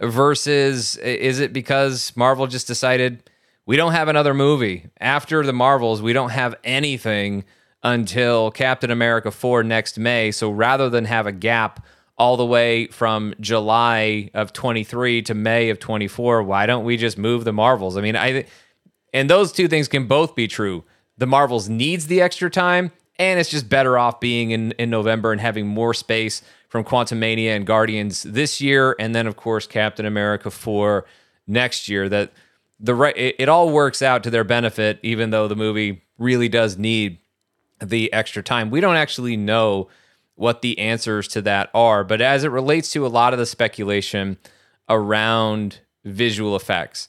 Versus, is it because Marvel just decided we don't have another movie? After the Marvels, we don't have anything until Captain America 4 next May. So rather than have a gap all the way from July of 23 to May of 24, why don't we just move the Marvels? I mean, I and those two things can both be true. The Marvels needs the extra time, and it's just better off being in, in November and having more space from Quantumania and Guardians this year, and then of course Captain America 4 next year. That the right it, it all works out to their benefit, even though the movie really does need the extra time. We don't actually know what the answers to that are, but as it relates to a lot of the speculation around visual effects,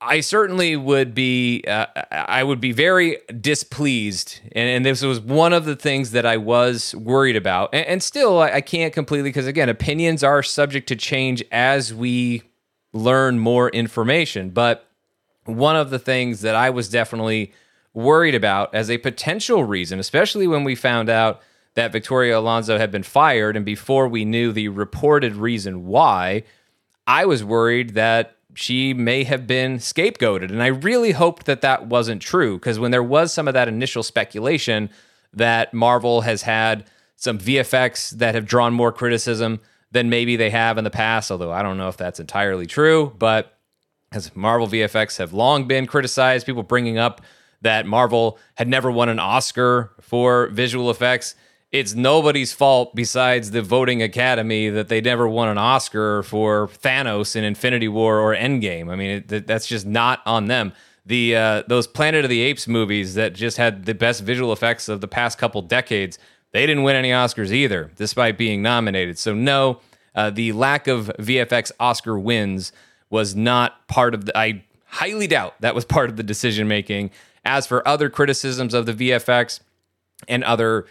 I certainly would be uh, I would be very displeased, and, and, this was one of the things that I was worried about, and, and still I, I can't completely because again opinions are subject to change as we learn more information. But one of the things that I was definitely worried about as a potential reason, especially when we found out that Victoria Alonso had been fired, and before we knew the reported reason why, I was worried that she may have been scapegoated. And I really hoped that that wasn't true because when there was some of that initial speculation that Marvel has had some VFX that have drawn more criticism than maybe they have in the past, although I don't know if that's entirely true, but as Marvel VFX have long been criticized, people bringing up that Marvel had never won an Oscar for visual effects it's nobody's fault besides the voting academy that they never won an Oscar for Thanos in Infinity War or Endgame. I mean, it, that's just not on them. The uh, those Planet of the Apes movies that just had the best visual effects of the past couple decades, they didn't win any Oscars either, despite being nominated. So no, uh, the lack of VFX Oscar wins was not part of the. I highly doubt that was part of the decision making. As for other criticisms of the VFX and other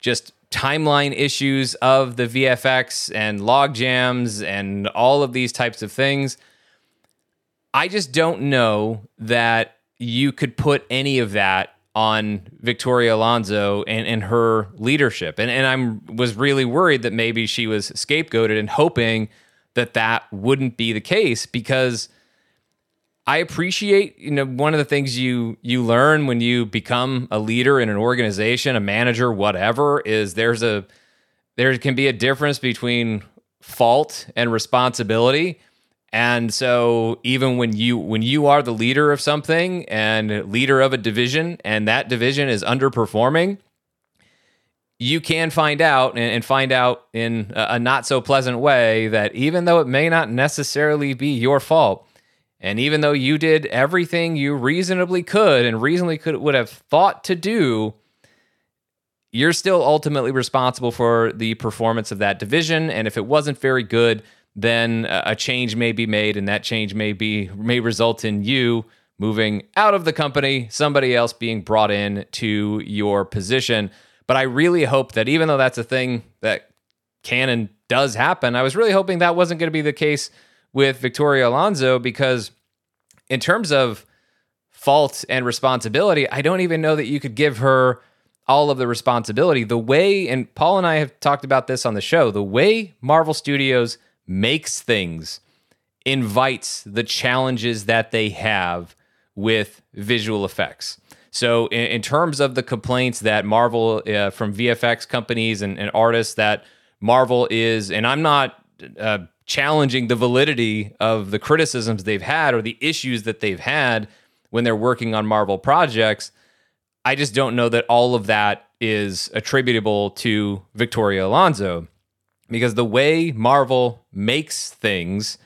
just timeline issues of the VFX and log jams and all of these types of things. I just don't know that you could put any of that on Victoria Alonso and, and her leadership. And, and I was really worried that maybe she was scapegoated and hoping that that wouldn't be the case because I appreciate, you know, one of the things you you learn when you become a leader in an organization, a manager, whatever, is there's a there can be a difference between fault and responsibility. And so even when you when you are the leader of something and leader of a division and that division is underperforming, you can find out and, find out in a not so pleasant way that even though it may not necessarily be your fault, and even though you did everything you reasonably could and reasonably could would have thought to do, you're still ultimately responsible for the performance of that division. And if it wasn't very good, then a change may be made, and that change may be may result in you moving out of the company, somebody else being brought in to your position. But I really hope that even though that's a thing that can and does happen, I was really hoping that wasn't going to be the case with Victoria Alonso because, in terms of fault and responsibility, I don't even know that you could give her all of the responsibility. The way, and Paul and I have talked about this on the show, the way Marvel Studios makes things invites the challenges that they have with visual effects. So, in, in terms of the complaints that Marvel uh, from VFX companies and, and, artists that Marvel is, and I'm not uh, challenging the validity of the criticisms they've had or the issues that they've had when they're working on Marvel projects. I just don't know that all of that is attributable to Victoria Alonso because the way Marvel makes things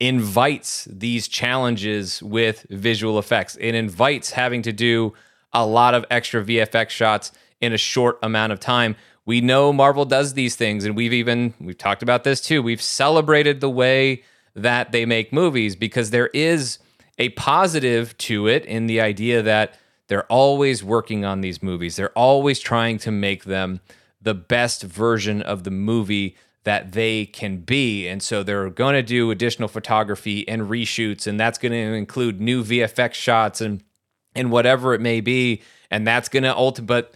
invites these challenges with visual effects. It invites having to do a lot of extra VFX shots in a short amount of time. We know Marvel does these things and we've even we've talked about this too. We've celebrated the way that they make movies because there is a positive to it in the idea that they're always working on these movies. They're always trying to make them the best version of the movie that they can be. And so they're going to do additional photography and reshoots, and that's going to include new VFX shots and and whatever it may be. And that's going to ultimately,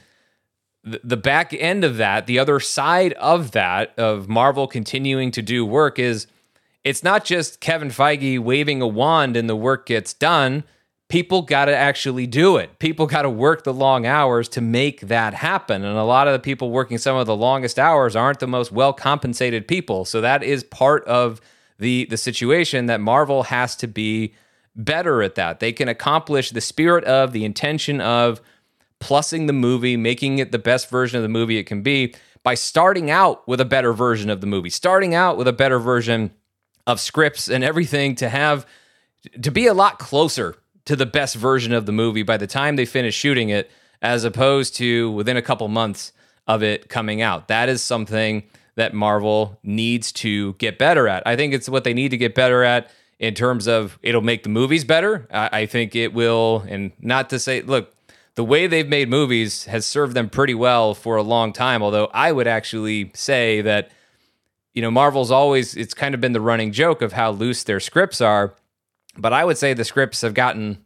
the back end of that, the other side of that, of Marvel continuing to do work is it's not just Kevin Feige waving a wand and the work gets done people got to actually do it. People got to work the long hours to make that happen. And a lot of the people working some of the longest hours aren't the most well compensated people. So that is part of the the situation that Marvel has to be better at that. They can accomplish the spirit of the intention of plussing the movie, making it the best version of the movie it can be by starting out with a better version of the movie, starting out with a better version of scripts and everything to have to be a lot closer to the best version of the movie by the time they finish shooting it, as opposed to within a couple months of it coming out. That is something that Marvel needs to get better at. I think it's what they need to get better at in terms of it'll make the movies better. I, I think it will, and not to say, look, the way they've made movies has served them pretty well for a long time. Although I would actually say that, you know, Marvel's always, it's kind of been the running joke of how loose their scripts are. But I would say the scripts have gotten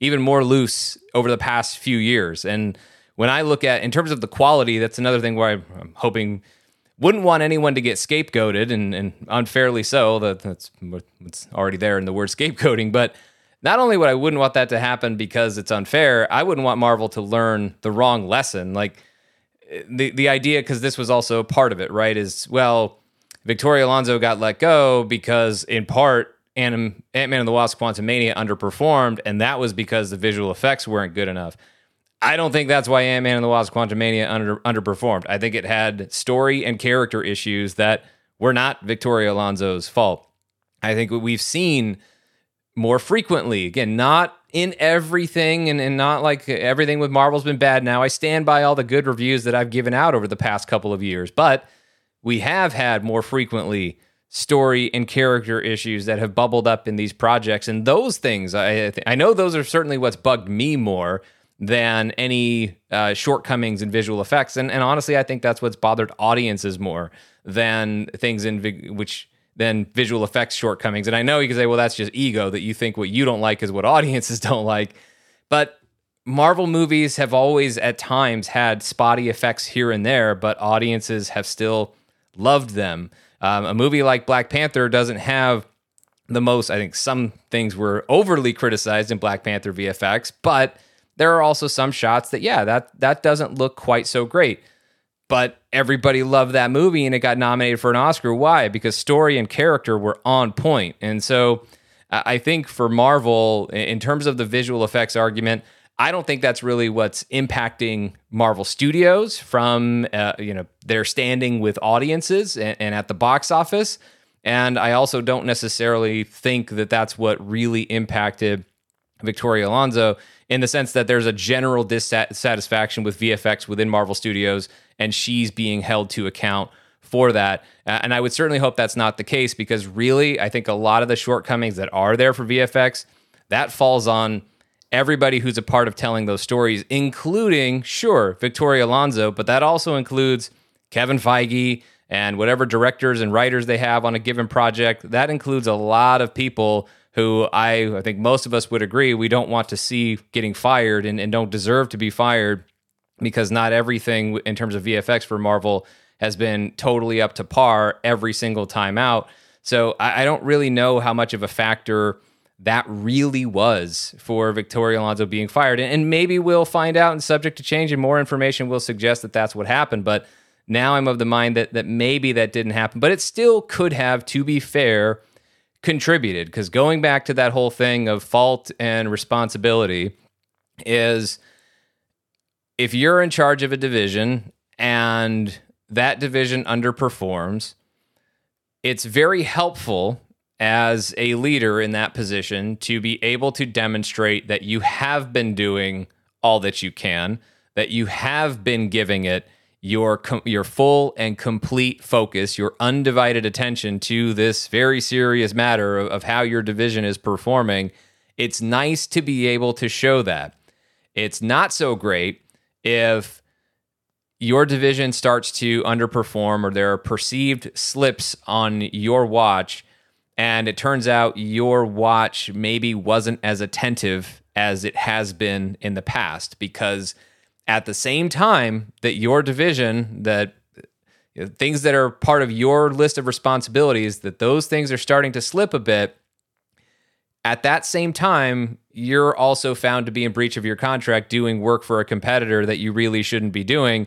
even more loose over the past few years. And when I look at, in terms of the quality, that's another thing where I'm hoping wouldn't want anyone to get scapegoated and, and unfairly so. That, that's what's already there in the word scapegoating. But not only would I wouldn't want that to happen because it's unfair, I wouldn't want Marvel to learn the wrong lesson. Like the the idea, because this was also part of it, right? Is well, Victoria Alonso got let go because in part Ant Man and the Wasp Quantumania underperformed, and that was because the visual effects weren't good enough. I don't think that's why Ant Man and the Wasp Quantumania under, underperformed. I think it had story and character issues that were not Victoria Alonso's fault. I think what we've seen more frequently, again, not in everything and, and not like everything with Marvel's been bad now. I stand by all the good reviews that I've given out over the past couple of years, but we have had more frequently story and character issues that have bubbled up in these projects. And those things i i know those are certainly what's bugged me more than any uh, shortcomings in visual effects. And, and honestly i think that's what's bothered audiences more than things in vi- which than visual effects shortcomings. And i know you can say well that's just ego that you think what you don't like is what audiences don't like. But marvel movies have always at times had spotty effects here and there but audiences have still loved them um, a movie like Black Panther doesn't have the most, I think some things were overly criticized in Black Panther VFX, but there are also some shots that, yeah, that, that doesn't look quite so great. but everybody loved that movie and it got nominated for an Oscar. Why? Because story and character were on point. And so I think for Marvel, in terms of the visual effects argument, I don't think that's really what's impacting Marvel Studios from uh, you know their standing with audiences and, and at the box office. And I also don't necessarily think that that's what really impacted Victoria Alonso in the sense that there's a general dissatisfaction with VFX within Marvel Studios, and she's being held to account for that. Uh, and I would certainly hope that's not the case because really, I think a lot of the shortcomings that are there for VFX that falls on everybody who's a part of telling those stories, including, sure, Victoria Alonso, but that also includes Kevin Feige and whatever directors and writers they have on a given project. That includes a lot of people who I, I think most of us would agree we don't want to see getting fired and, and don't deserve to be fired because not everything in terms of VFX for Marvel has been totally up to par every single time out. So I, I don't really know how much of a factor that really was for Victoria Alonso being fired. And maybe we'll find out and subject to change, and more information will suggest that that's what happened. But now I'm of the mind that that maybe that didn't happen, but it still could have, to be fair, contributed. Because going back to that whole thing of fault and responsibility is if you're in charge of a division and that division underperforms, it's very helpful as a leader in that position to be able to demonstrate that you have been doing all that you can, that you have been giving it your your full and complete focus, your undivided attention to this very serious matter of, of how your division is performing. It's nice to be able to show that. It's not so great if your division starts to underperform or there are perceived slips on your watch and it turns out your watch maybe wasn't as attentive as it has been in the past because at the same time that your division that you know, things that are part of your list of responsibilities that those things are starting to slip a bit at that same time you're also found to be in breach of your contract doing work for a competitor that you really shouldn't be doing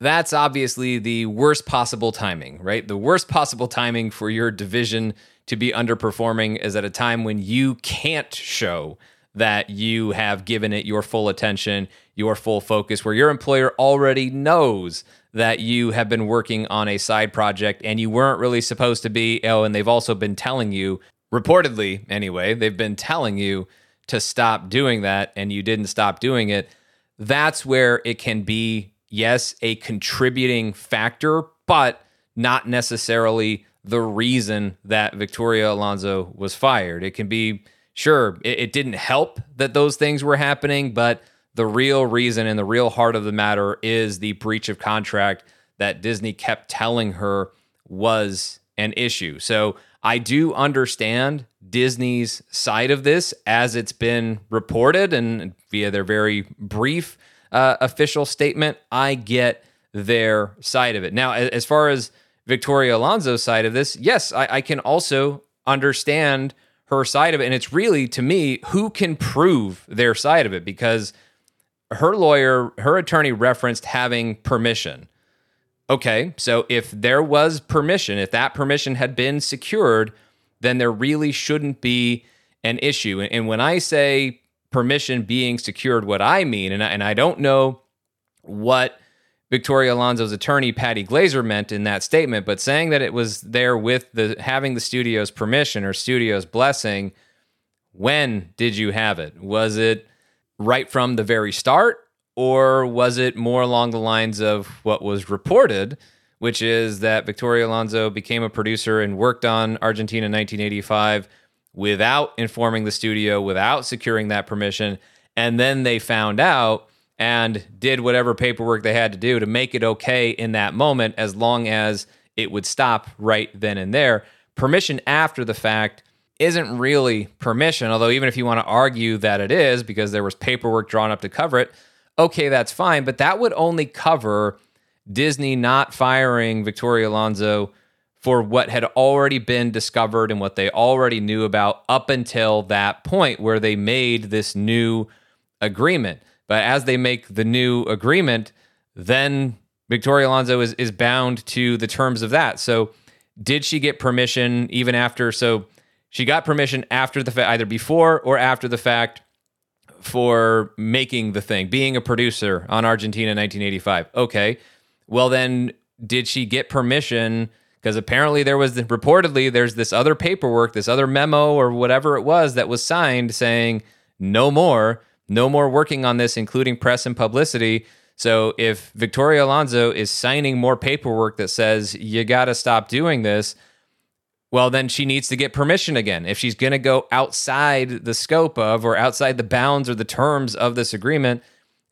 that's obviously the worst possible timing, right? The worst possible timing for your division to be underperforming is at a time when you can't show that you have given it your full attention, your full focus, where your employer already knows that you have been working on a side project and you weren't really supposed to be. Oh, and they've also been telling you, reportedly anyway, they've been telling you to stop doing that and you didn't stop doing it. That's where it can be yes, a contributing factor, but not necessarily the reason that Victoria Alonso was fired. It can be, sure, it, it, didn't help that those things were happening, but the real reason and the real heart of the matter is the breach of contract that Disney kept telling her was an issue. So I do understand Disney's side of this as it's been reported and via their very brief uh, official statement, I get their side of it. Now, as far as Victoria Alonso's side of this, yes, I, I can also understand her side of it. And it's really, to me, who can prove their side of it because her lawyer, her attorney referenced having permission. Okay, so if there was permission, if that permission had been secured, then there really shouldn't be an issue. And when I say permission being secured what I mean. And I, and I don't know what Victoria Alonso's attorney Patty Glaser meant in that statement, but saying that it was there with the having the studio's permission or studio's blessing, when did you have it? Was it right from the very start or was it more along the lines of what was reported, which is that Victoria Alonso became a producer and worked on Argentina 1985 without informing the studio, without securing that permission. And then they found out and did whatever paperwork they had to do to make it okay in that moment, as long as it would stop right then and there. Permission after the fact isn't really permission, although, even if you want to argue that it is because there was paperwork drawn up to cover it, okay, that's fine. But that would only cover Disney not firing Victoria Alonso for what had already been discovered and what they already knew about up until that point where they made this new agreement. But as they make the new agreement, then Victoria Alonso is is bound to the terms of that. So did she get permission even after so she got permission after the fact either before or after the fact for making the thing, being a producer on Argentina 1985. Okay. Well then did she get permission because apparently there was reportedly there's this other paperwork, this other memo or whatever it was that was signed saying no more, no more working on this including press and publicity. So if Victoria Alonso is signing more paperwork that says you got to stop doing this, well, then she needs to get permission again. If she's going to go outside the scope of or outside the bounds or the terms of this agreement,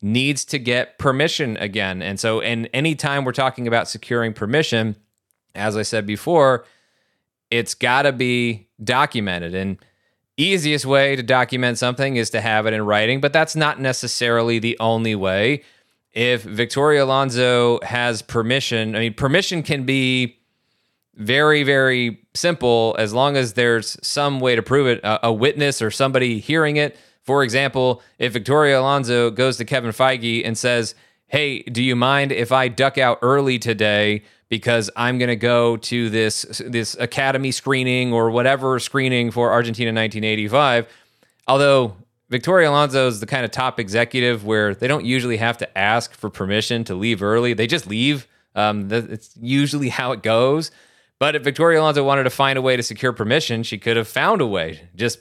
needs to get permission again. And so, and anytime we're talking about securing permission, as I said before, it's got to be documented. And easiest way to document something is to have it in writing, but that's not necessarily the only way if Victoria Alonso has permission, I mean, permission can be very, very simple as long as there's some way to prove it, a, a, witness or somebody hearing it. For example, if Victoria Alonso goes to Kevin Feige and says, Hey, do you mind if I duck out early today because I'm going to go to this this academy screening or whatever screening for Argentina 1985? Although Victoria Alonso is the kind of top executive where they don't usually have to ask for permission to leave early. They just leave. Um, it's usually how it goes. But if Victoria Alonso wanted to find a way to secure permission, she could have found a way. Just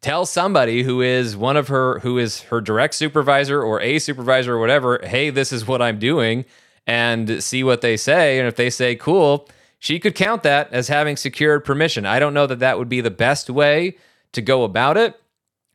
tell somebody who is one of her, who is her direct supervisor or a supervisor or whatever, hey, this is what I'm doing, and see what they say. And if they say, cool, she could count that as having secured permission. I don't know that that would be the best way to go about it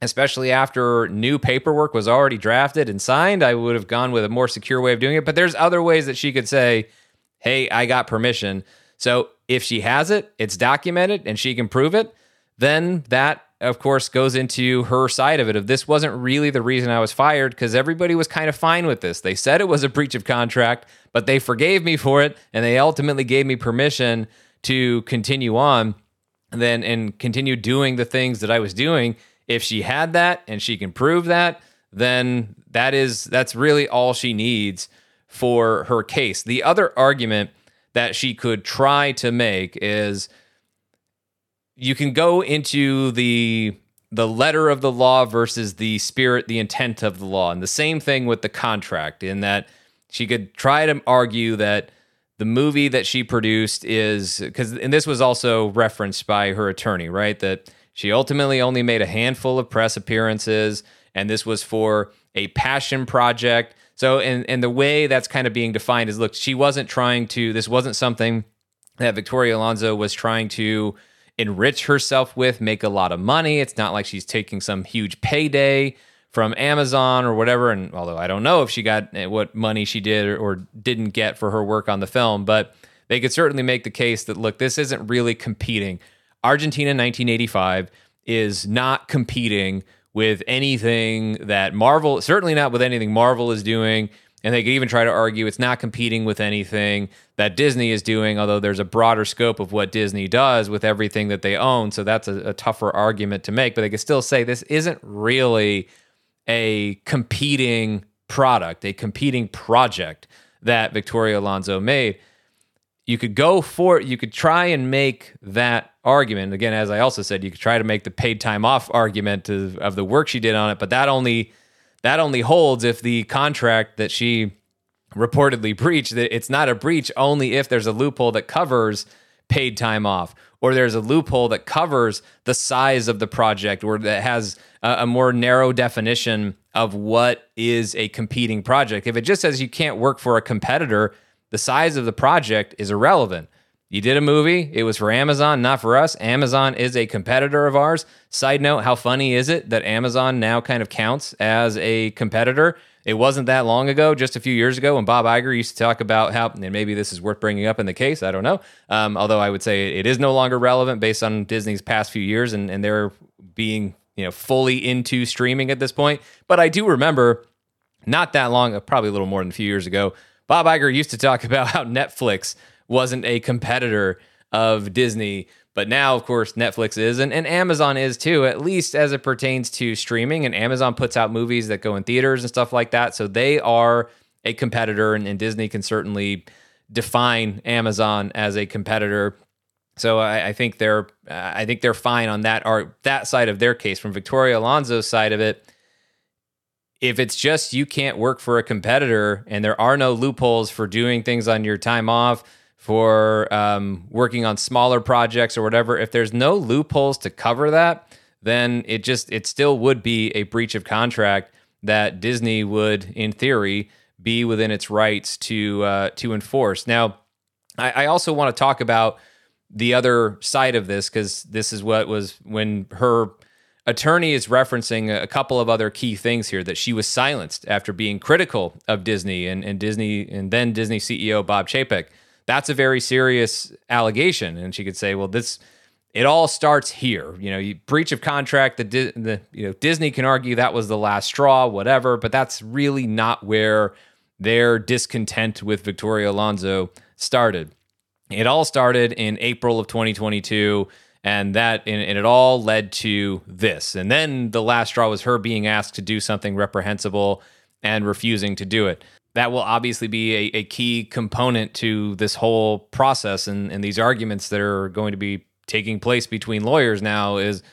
especially after new paperwork was already drafted and signed, I would have gone with a more secure way of doing it. But there's other ways that she could say, hey, I got permission. So if she has it, it's documented and she can prove it, then that, of course, goes into her side of it. If this wasn't really the reason I was fired, because everybody was kind of fine with this. They said it was a breach of contract, but they forgave me for it and they ultimately gave me permission to continue on then and continue doing the things that I was doing if she had that and she can prove that, then that is that's really all she needs for her case. The other argument that she could try to make is you can go into the the letter of the law versus the spirit, the intent of the law. And the same thing with the contract, in that she could try to argue that the movie that she produced is because, and this was also referenced by her attorney, right? That she ultimately only made a handful of press appearances, and this was for a passion project. So, and, and the way that's kind of being defined is look, she wasn't trying to, this wasn't something that Victoria Alonso was trying to enrich herself with, make a lot of money. It's not like she's taking some huge payday from Amazon or whatever. And although I don't know if she got eh, what money she did or, or didn't get for her work on the film, but they could certainly make the case that look, this isn't really competing Argentina 1985 is not competing with anything that Marvel, certainly not with anything Marvel is doing. And they could even try to argue it's not competing with anything that Disney is doing, although there's a broader scope of what Disney does with everything that they own. So that's a, a tougher argument to make. But they could still say this isn't really a competing product, a competing project that Victoria Alonso made you could go for it. You could try and make that argument. Again, as I also said, you could try to make the paid time off argument of, of the work she did on it, but that only that only holds if the contract that she reportedly breached that it's not a breach only if there's a loophole that covers paid time off or there's a loophole that covers the size of the project or that has a, a, more narrow definition of what is a competing project if it just says you can't work for a competitor the size of the project is irrelevant. You did a movie, it was for Amazon, not for us. Amazon is a competitor of ours. Side note, how funny is it that Amazon now kind of counts as a competitor? It wasn't that long ago, just a few years ago, when Bob Iger used to talk about how, and maybe this is worth bringing up in the case, I don't know. Um, although I would say it is no longer relevant based on Disney's past few years and, and they're being you know fully into streaming at this point. But I do remember not that long, probably a little more than a few years ago, Bob Iger used to talk about how Netflix wasn't a competitor of Disney, but now, of course, Netflix is, and, and Amazon is too, at least as it pertains to streaming. And Amazon puts out movies that go in theaters and stuff like that. So they are a competitor, and, and Disney can certainly define Amazon as a competitor. So I, I think they're I think they're fine on that or that side of their case. From Victoria Alonso's side of it, if it's just you can't work for a competitor and there are no loopholes for doing things on your time off, for um, working on smaller projects or whatever, if there's no loopholes to cover that, then it just it still would be a breach of contract that Disney would, in theory, be within its rights to uh, to enforce. Now, I, I also want to talk about the other side of this because this is what was when her attorney is referencing a couple of other key things here that she was silenced after being critical of Disney and, and Disney and then Disney CEO Bob Chapek. That's a very serious allegation, and she could say, "Well, this." It all starts here, you know. You, breach of contract. The, the you know Disney can argue that was the last straw, whatever, but that's really not where their discontent with Victoria Alonso started. It all started in April of 2022 and that and, and, it all led to this and then the last straw was her being asked to do something reprehensible and refusing to do it that will obviously be a, a key component to this whole process and, and these arguments that are going to be taking place between lawyers now is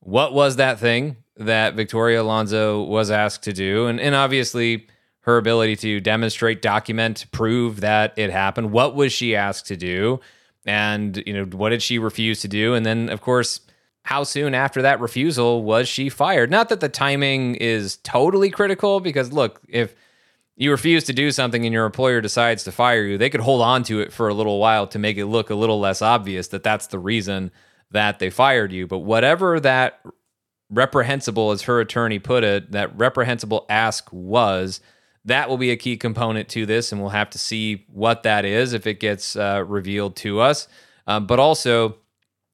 what was that thing that victoria alonso was asked to do and, and obviously her ability to demonstrate, document, prove that it happened. What was she asked to do? And, you know, what did she refuse to do? And then, of course, how soon after that refusal was she fired? Not that the timing is totally critical, because look, if you refuse to do something and your employer decides to fire you, they could hold on to it for a little while to make it look a little less obvious that that's the reason that they fired you. But whatever that reprehensible, as her attorney put it, that reprehensible ask was, that will be a key component to this, and we'll have to see what that is if it gets uh, revealed to us. Um, but also,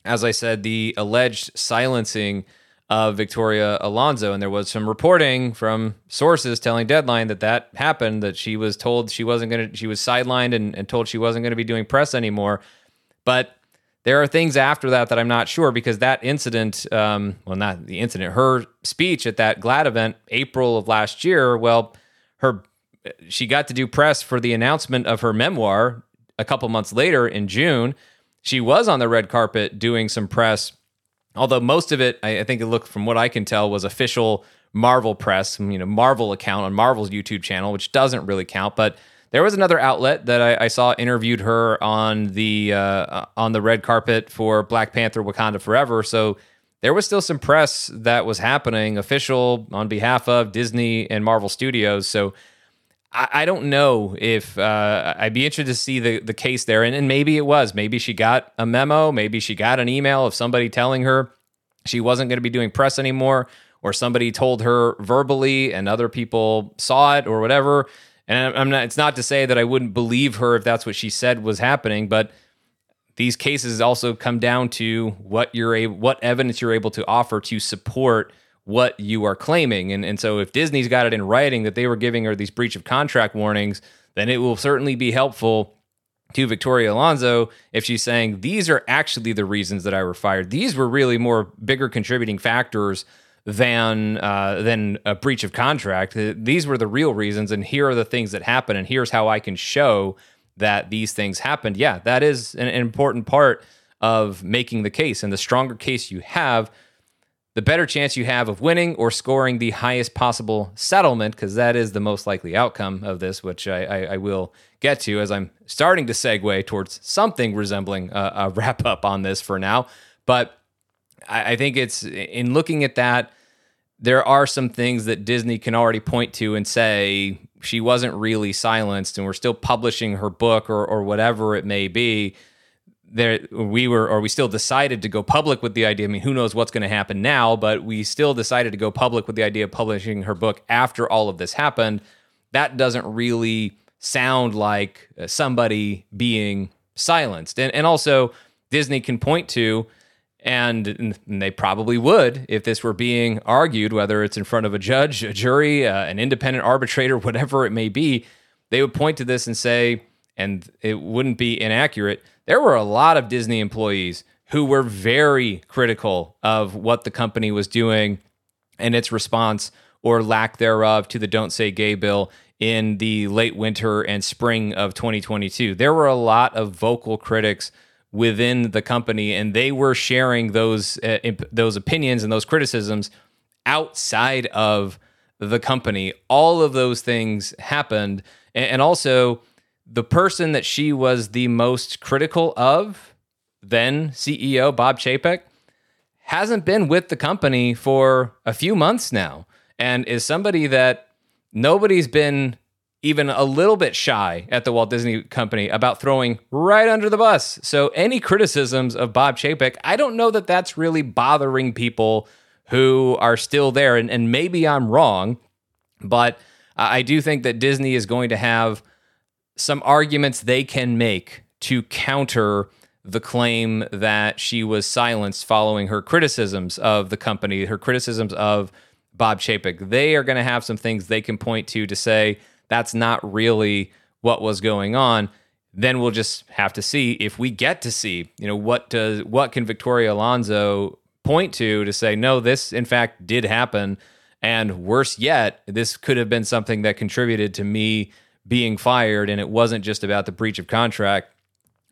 as I said, the alleged silencing of Victoria Alonso, and there was some reporting from sources telling Deadline that that happened. That she was told she wasn't going to, she was sidelined and, and told she wasn't going to be doing press anymore. But there are things after that that I'm not sure because that incident, um, well, not the incident, her speech at that GLAAD event, April of last year, well her she got to do press for the announcement of her memoir a couple months later in June. She was on the red carpet doing some press, although most of it, I, I think it looked from what I can tell, was official Marvel press, you know, Marvel account on Marvel's YouTube channel, which doesn't really count. But there was another outlet that I, I saw interviewed her on the uh, on the red carpet for Black Panther: Wakanda Forever. So there was still some press that was happening, official on behalf of Disney and Marvel Studios. So I, don't know if uh, I'd be interested to see the, the case there. And, and maybe it was. Maybe she got a memo. Maybe she got an email of somebody telling her she wasn't going to be doing press anymore, or somebody told her verbally and other people saw it or whatever. And I'm not, it's not to say that I wouldn't believe her if that's what she said was happening, but these cases also come down to what you're able, what evidence you're able to offer to support what you are claiming. And and so if Disney's got it in writing that they were giving her these breach of contract warnings, then it will certainly be helpful to Victoria Alonso if she's saying these are actually the reasons that I were fired. These were really more bigger contributing factors than uh, than a breach of contract. These were the real reasons, and here are the things that happened, and here's how I can show that these things happened. Yeah, that is an, an important part of making the case, and the stronger case you have, the better chance you have of winning or scoring the highest possible settlement, because that is the most likely outcome of this, which I, I, I, will get to as I'm starting to segue towards something resembling a, a wrap up on this for now. But I, I think it's in looking at that, there are some things that Disney can already point to and say she wasn't really silenced and we're still publishing her book or, or whatever it may be there we were or we still decided to go public with the idea. I mean who knows what's going to happen now but we still decided to go public with the idea of publishing her book after all of this happened. That doesn't really sound like uh, somebody being silenced. And, and also disney can point to and, and they probably would if this were being argued whether it's in front of a judge a jury uh, an independent arbitrator whatever it may be they would point to this and say and it wouldn't be inaccurate there were a lot of Disney employees who were very critical of what the company was doing and its response or lack thereof to the Don't Say Gay bill in the late winter and spring of 2022. There were a lot of vocal critics within the company, and they were sharing those uh, imp- those opinions and those criticisms outside of the company. All of those things happened, and, and also the person that she was the most critical of, then CEO Bob Chapek, hasn't been with the company for a few months now, and is somebody that nobody's been even a little bit shy at the Walt Disney Company about throwing right under the bus. So, any criticisms of Bob Chapek, I don't know that that's really bothering people who are still there. And, and maybe I'm wrong, but I do think that Disney is going to have some arguments they can make to counter the claim that she was silenced following her criticisms of the company, her criticisms of Bob Chapek. They are going to have some things they can point to to say that's not really what was going on. Then we'll just have to see if we get to see, you know, what does what can Victoria Alonso point to to say no, this in fact did happen, and worse yet, this could have been something that contributed to me being fired, and it wasn't just about the breach of contract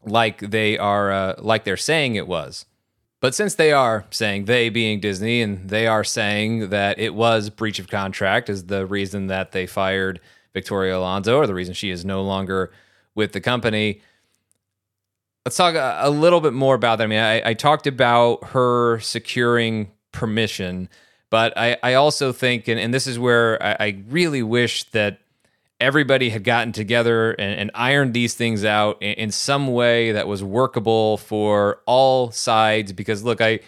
like they are uh, like they're saying it was. But since they are saying they being Disney and they are saying that it was breach of contract is the reason that they fired Victoria Alonso or the reason she is no longer with the company. Let's talk a, a little bit more about that. I mean, I, I talked about her securing permission, but I, I also think, and, and this is where I, I really wish that everybody had gotten together and, and ironed these things out in, in, some way that was workable for all sides. Because look, I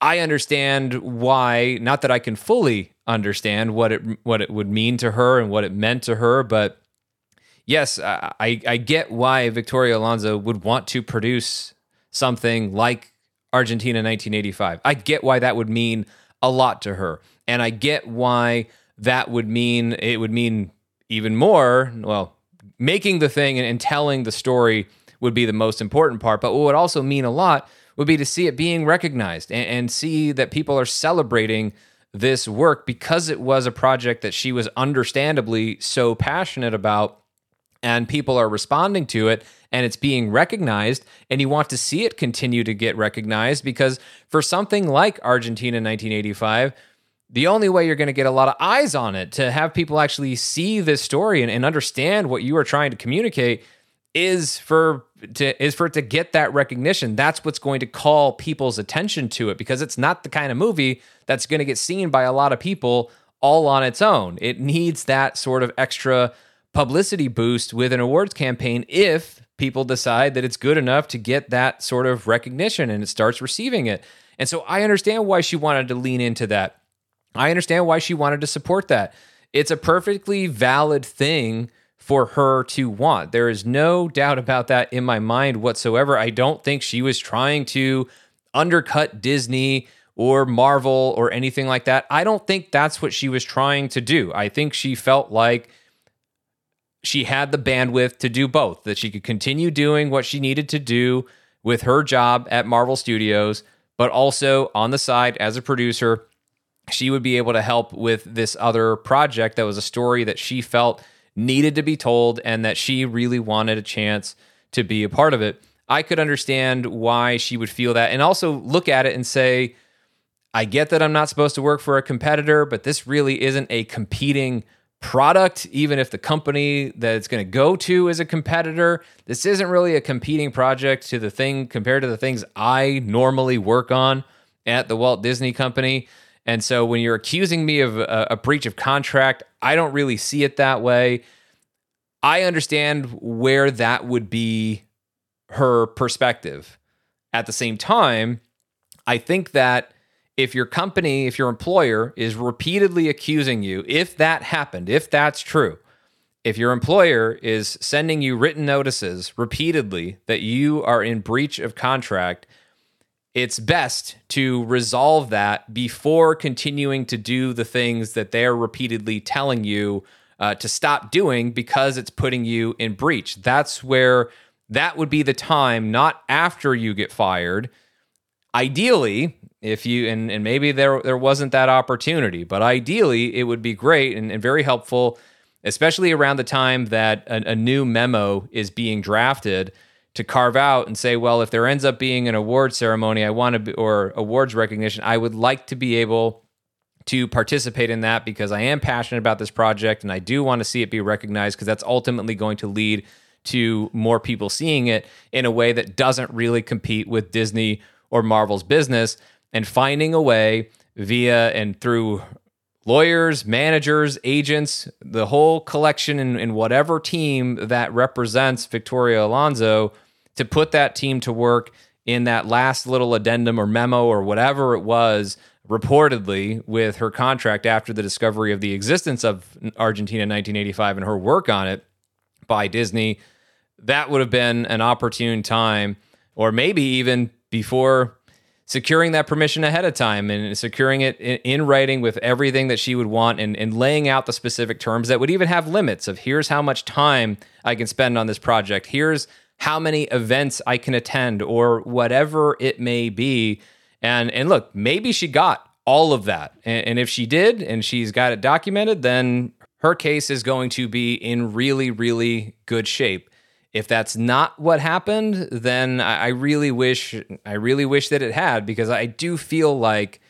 I understand why. Not that I can fully understand what it what it would mean to her and what it meant to her, but yes, I I get why Victoria Alonso would want to produce something like Argentina 1985. I get why that would mean a lot to her, and I get why that would mean it would mean even more, well, making the thing and, and telling the story would be the most important part. But what would also mean a lot would be to see it being recognized and, and see that people are celebrating this work because it was a project that she was understandably so passionate about and people are responding to it and it's being recognized and you want to see it continue to get recognized because for something like Argentina 1985 the only way you're going to get a lot of eyes on it to have people actually see this story and, and understand what you are trying to communicate is for to is for it to get that recognition. That's what's going to call people's attention to it because it's not the kind of movie that's going to get seen by a lot of people all on its own. It needs that sort of extra publicity boost with an awards campaign if people decide that it's good enough to get that sort of recognition and it starts receiving it. And so I understand why she wanted to lean into that. I understand why she wanted to support that. It's a perfectly valid thing for her to want. There is no doubt about that in my mind whatsoever. I don't think she was trying to undercut Disney or Marvel or anything like that. I don't think that's what she was trying to do. I think she felt like she had the bandwidth to do both, that she could continue doing what she needed to do with her job at Marvel Studios, but also on the side as a producer she would be able to help with this other project that was a story that she felt needed to be told and that she really wanted a chance to be a part of it. I could understand why she would feel that and also look at it and say, I get that I'm not supposed to work for a competitor, but this really isn't a competing product, even if the company that it's going to go to is a competitor. This isn't really a competing project to the thing compared to the things I normally work on at the Walt Disney Company. And so when you're accusing me of a, a, breach of contract, I don't really see it that way. I understand where that would be her perspective. At the same time, I think that if your company, if your employer is repeatedly accusing you, if that happened, if that's true, if your employer is sending you written notices repeatedly that you are in breach of contract, it's best to resolve that before continuing to do the things that they're repeatedly telling you uh, to stop doing because it's putting you in breach. That's where that would be the time, not after you get fired. Ideally, if you and, and maybe there there wasn't that opportunity, but ideally it would be great and, and very helpful especially around the time that a, a new memo is being drafted to carve out and say, well, if there ends up being an award ceremony, I want to be, or awards recognition, I would like to be able to participate in that because I am passionate about this project and I do want to see it be recognized because that's ultimately going to lead to more people seeing it in a way that doesn't really compete with Disney or Marvel's business. And finding a way via and through lawyers, managers, agents, the whole collection in whatever team that represents Victoria Alonso to put that team to work in that last little addendum or memo or whatever it was reportedly with her contract after the discovery of the existence of Argentina in 1985 and her work on it by Disney that would have been an opportune time or maybe even before securing that permission ahead of time and securing it in, writing with everything that she would want and, and laying out the specific terms that would even have limits of here's how much time I can spend on this project. Here's how many events I can attend or whatever it may be. And and look, maybe she got all of that. And, and if she did and she's got it documented, then her case is going to be in really, really good shape. If that's not what happened, then I, really wish I really wish that it had because I do feel like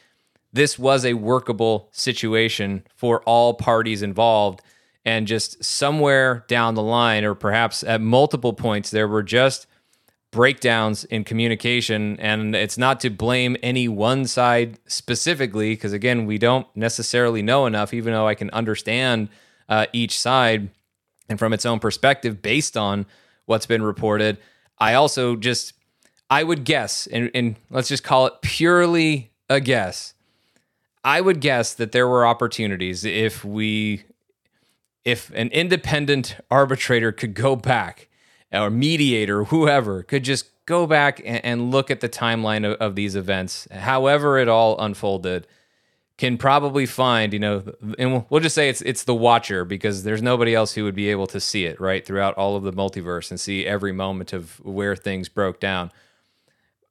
this was a workable situation for all parties involved. And just somewhere down the line, or perhaps at multiple points, there were just breakdowns in communication. And it's not to blame any one side specifically, because again, we don't necessarily know enough, even though I can understand uh, each side and from its own perspective based on what's been reported. I also just I would guess, and, and let's just call it purely a guess. I would guess that there were opportunities if we if an independent arbitrator could go back or mediator whoever could just go back and, and look at the timeline of, of, these events however it all unfolded can probably find, you know, and we'll just say it's it's the watcher because there's nobody else who would be able to see it right throughout all of the multiverse and see every moment of where things broke down.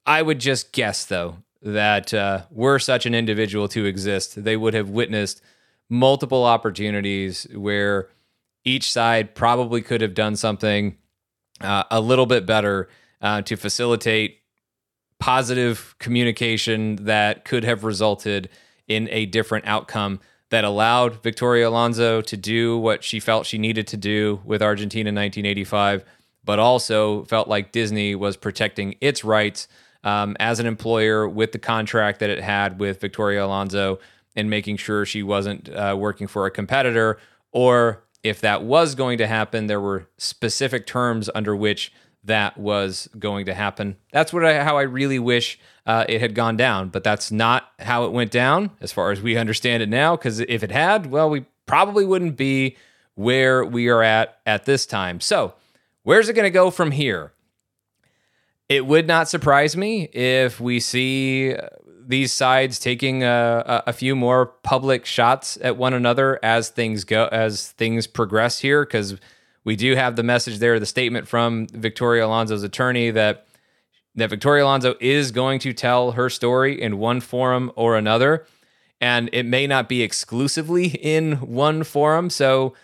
I would just guess though that uh, were such an individual to exist, they would have witnessed multiple opportunities where each side probably could have done something uh, a little bit better uh, to facilitate positive communication that could have resulted in a different outcome that allowed Victoria Alonso to do what she felt she needed to do with Argentina in 1985, but also felt like Disney was protecting its rights um, as an employer with the contract that it had with Victoria Alonso and making sure she wasn't uh, working for a competitor. Or if that was going to happen, there were specific terms under which that was going to happen. That's what I, how I really wish uh, it had gone down, but that's not how it went down as far as we understand it now. Because if it had, well, we probably wouldn't be where we are at at this time. So, where's it going to go from here? It would not surprise me if we see these sides taking a, a, few more public shots at one another as things go as things progress here because we do have the message there, the statement from Victoria Alonso's attorney that that Victoria Alonso is going to tell her story in one forum or another, and it may not be exclusively in one forum. So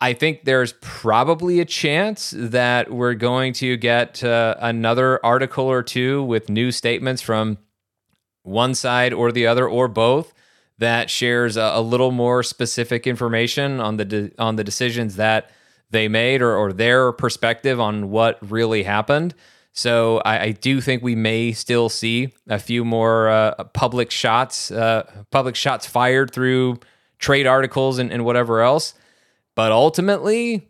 I think there's probably a chance that we're going to get uh, another article or two with new statements from one side or the other or both that shares a, a little more specific information on the de- on the decisions that they made or, or their perspective on what really happened. So I, I, do think we may still see a few more uh, public shots, uh, public shots fired through trade articles and, and whatever else. But ultimately,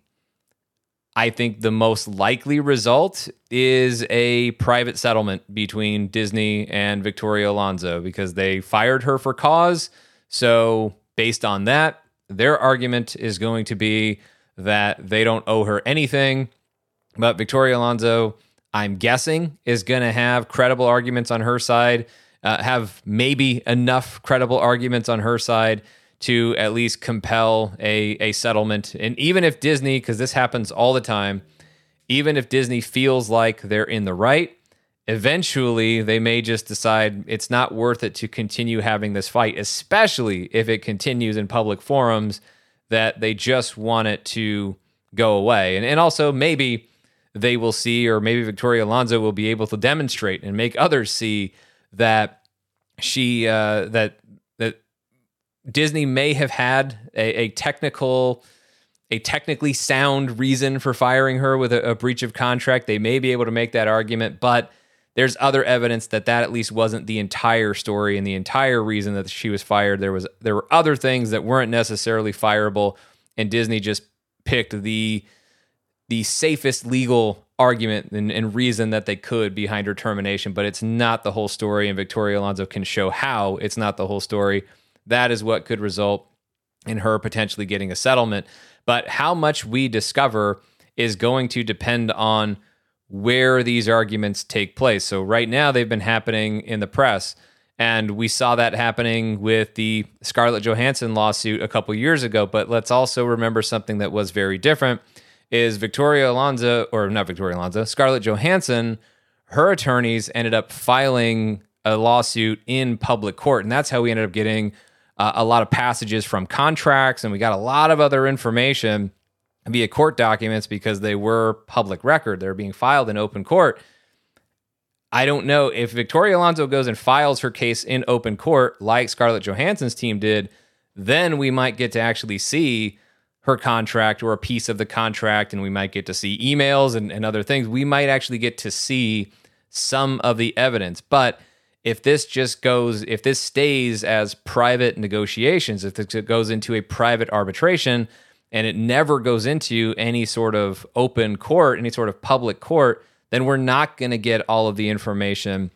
I think the most likely result is a private settlement between Disney and Victoria Alonso because they fired her for cause. So, based on that, their argument is going to be that they don't owe her anything. But Victoria Alonso, I'm guessing, is going to have credible arguments on her side, uh, have maybe enough credible arguments on her side to at least compel a, a settlement. And even if Disney, because this happens all the time, even if Disney feels like they're in the right, eventually they may just decide it's not worth it to continue having this fight, especially if it continues in public forums that they just want it to go away. And, and also, maybe they will see, or maybe Victoria Alonso will be able to demonstrate and make others see that she, uh, that, that Disney may have had a, a technical, a technically sound reason for firing her with a, a breach of contract. They may be able to make that argument, but there's other evidence that that at least wasn't the entire story and the entire reason that she was fired. There was there were other things that weren't necessarily fireable, and Disney just picked the the safest legal argument and, and, reason that they could behind her termination. But it's not the whole story, and Victoria Alonso can show how it's not the whole story. That is what could result in her potentially getting a settlement. But how much we discover is going to depend on where these arguments take place. So right now they've been happening in the press. And we saw that happening with the Scarlett Johansson lawsuit a couple years ago. But let's also remember something that was very different is Victoria Alonso, or not Victoria Alonso, Scarlett Johansson, her attorneys ended up filing a lawsuit in public court. And that's how we ended up getting uh, a lot of passages from contracts. And we got a lot of other information via court documents because they were public record. They're being filed in open court. I don't know if Victoria Alonso goes and files her case in open court like Scarlett Johansson's team did, then we might get to actually see her contract or a piece of the contract, and we might get to see emails and, and other things. We might actually get to see some of the evidence. But if this just goes, if this stays as private negotiations, if it goes into a private arbitration, and it never goes into any sort of open court, any sort of public court, then we're not going to get all of the information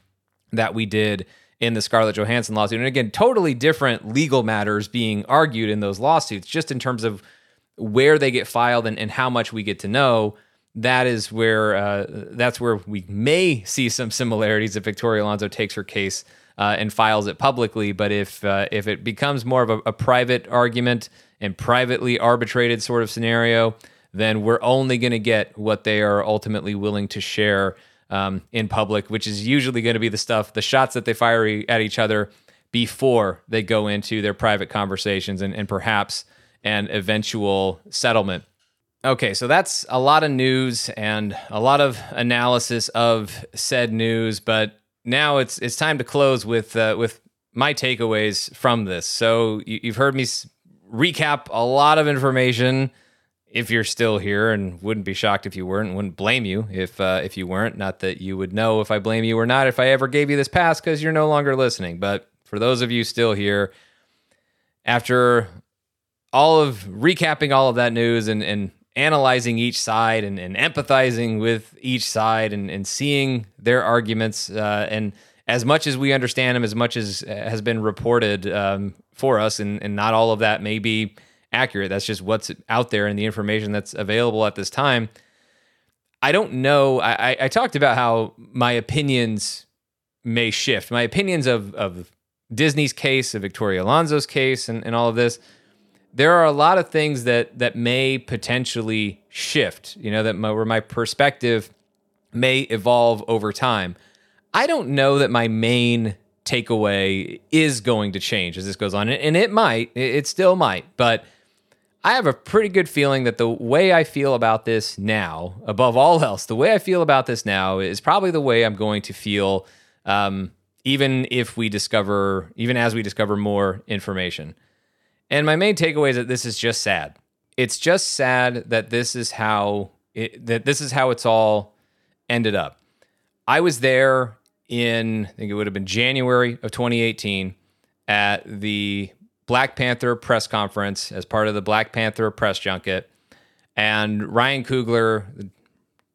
that we did in the Scarlett Johansson lawsuit. And again, totally different legal matters being argued in those lawsuits, just in terms of where they get filed and, and how much we get to know. That is where uh, that's where we may see some similarities if Victoria Alonso takes her case uh, and files it publicly. But if uh, if it becomes more of a, a private argument, and privately arbitrated sort of scenario, then we're only going to get what they are ultimately willing to share um, in public, which is usually going to be the stuff, the shots that they fire at each other before they go into their private conversations and, and perhaps an eventual settlement. Okay, so that's a lot of news and a lot of analysis of said news, but now it's it's time to close with uh, with my takeaways from this. So you, have heard me recap a lot of information if you're still here and wouldn't be shocked if you weren't wouldn't blame you if uh, if you weren't. Not that you would know if i blame you or not if i ever gave you this pass because you're no longer listening. But for those of you still here after all of recapping all of that news and, and analyzing each side and, and empathizing with each side and, and seeing their arguments uh, and as much as we understand them as much as has been reported um, for us, and, and not all of that may be accurate. That's just what's out there and the information that's available at this time. I don't know. I, I talked about how my opinions may shift. My opinions of, of Disney's case, of Victoria Alonso's case, and, and all of this. There are a lot of things that that may potentially shift. You know that my, where my perspective may evolve over time. I don't know that my main takeaway is going to change as this goes on. And it might, it still might, but I have a pretty good feeling that the way I feel about this now, above all else, the way I feel about this now is probably the way I'm going to feel, um, even if we discover, even as we discover more information. And my main takeaway is that this is just sad. It's just sad that this is how it, that this is how it's all ended up. I was there in, I think it would have been January of 2018 at the Black Panther press conference as part of the Black Panther press junket. And Ryan Coogler, the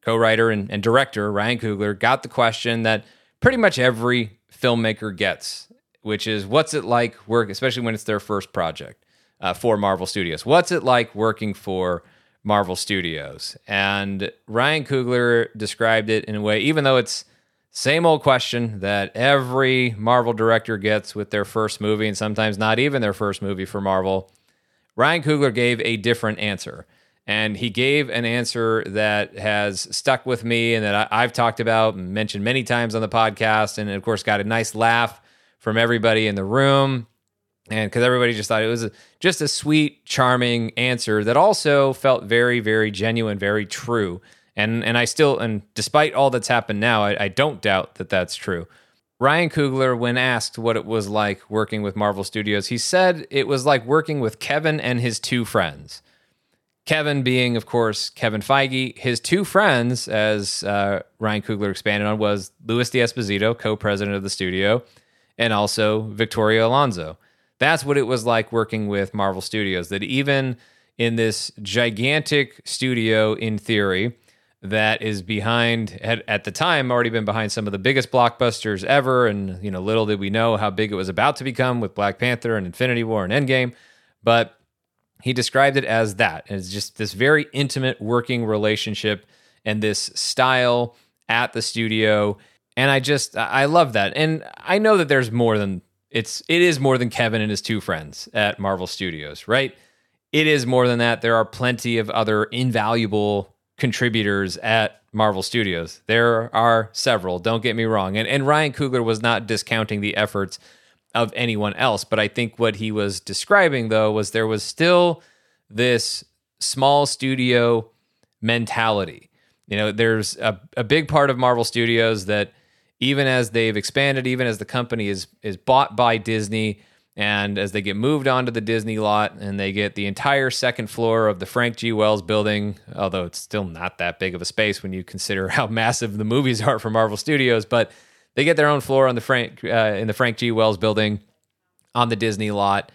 co writer and, and director, Ryan Coogler, got the question that pretty much every filmmaker gets, which is what's it like work, especially when it's their first project uh, for Marvel Studios? What's it like working for Marvel Studios? And Ryan Coogler described it in a way, even though it's same old question that every Marvel director gets with their first movie, and sometimes not even their first movie for Marvel. Ryan Coogler gave a different answer. And he gave an answer that has stuck with me and that I've talked about and mentioned many times on the podcast. And of course, got a nice laugh from everybody in the room. and because everybody just thought it was a, just a sweet, charming answer that also felt very, very genuine, very true. And and I still and despite all that's happened now, I, I don't doubt that that's true. Ryan Coogler, when asked what it was like working with Marvel Studios, he said it was like working with Kevin and his two friends. Kevin being, of course, Kevin Feige. His two friends, as uh, Ryan Coogler expanded on, was Louis D'Esposito, co-president of the studio, and also Victoria Alonso. That's what it was like working with Marvel Studios. That even in this gigantic studio, in theory, that is behind had at the time already been behind some of the biggest blockbusters ever. And you know little did we know how big it was about to become with Black Panther and Infinity War and Endgame. But he described it as that. It's just this very intimate working relationship and this style at the studio. And I just I love that. And I know that there's more than it's it is more than Kevin and his two friends at Marvel Studios right? It is more than that. There are plenty of other invaluable contributors at Marvel Studios. There are several, don't get me wrong. And, and Ryan Coogler was not discounting the efforts of anyone else. But I think what he was describing, though, was there was still this small studio mentality. You know, there's a, a big part of Marvel Studios that even as they've expanded, even as the company is is bought by Disney, and as they get moved onto the Disney lot and they get the entire second floor of the Frank G. Wells building, although it's still not that big of a space when you consider how massive the movies are for Marvel Studios, but they get their own floor on the Frank uh, in the Frank G. Wells building on the Disney lot.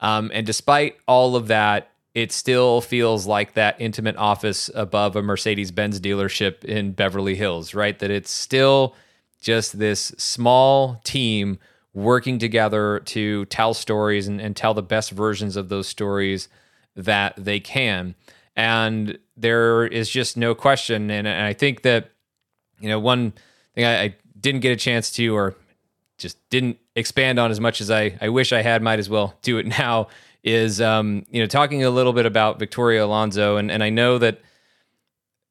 Um, and despite all of that, it still feels like that intimate office above a Mercedes Benz dealership in Beverly Hills, right? That it's still just this small team working together to tell stories and, and tell the best versions of those stories that they can. And there is just no question. And, and I think that, you know, one thing I, I, didn't get a chance to or just didn't expand on as much as I, I wish I had, might as well do it now, is, um, you know, talking a little bit about Victoria Alonso. And, and I know that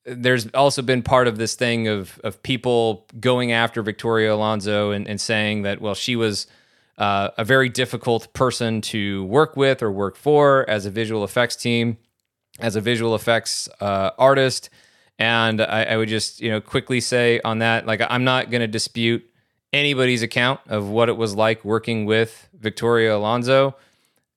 there's also been part of this thing of of people going after Victoria Alonso and, and saying that well she was uh, a very difficult person to work with or work for as a visual effects team, as a visual effects uh, artist. And I, I would just you know quickly say on that like I'm not going to dispute anybody's account of what it was like working with Victoria Alonso.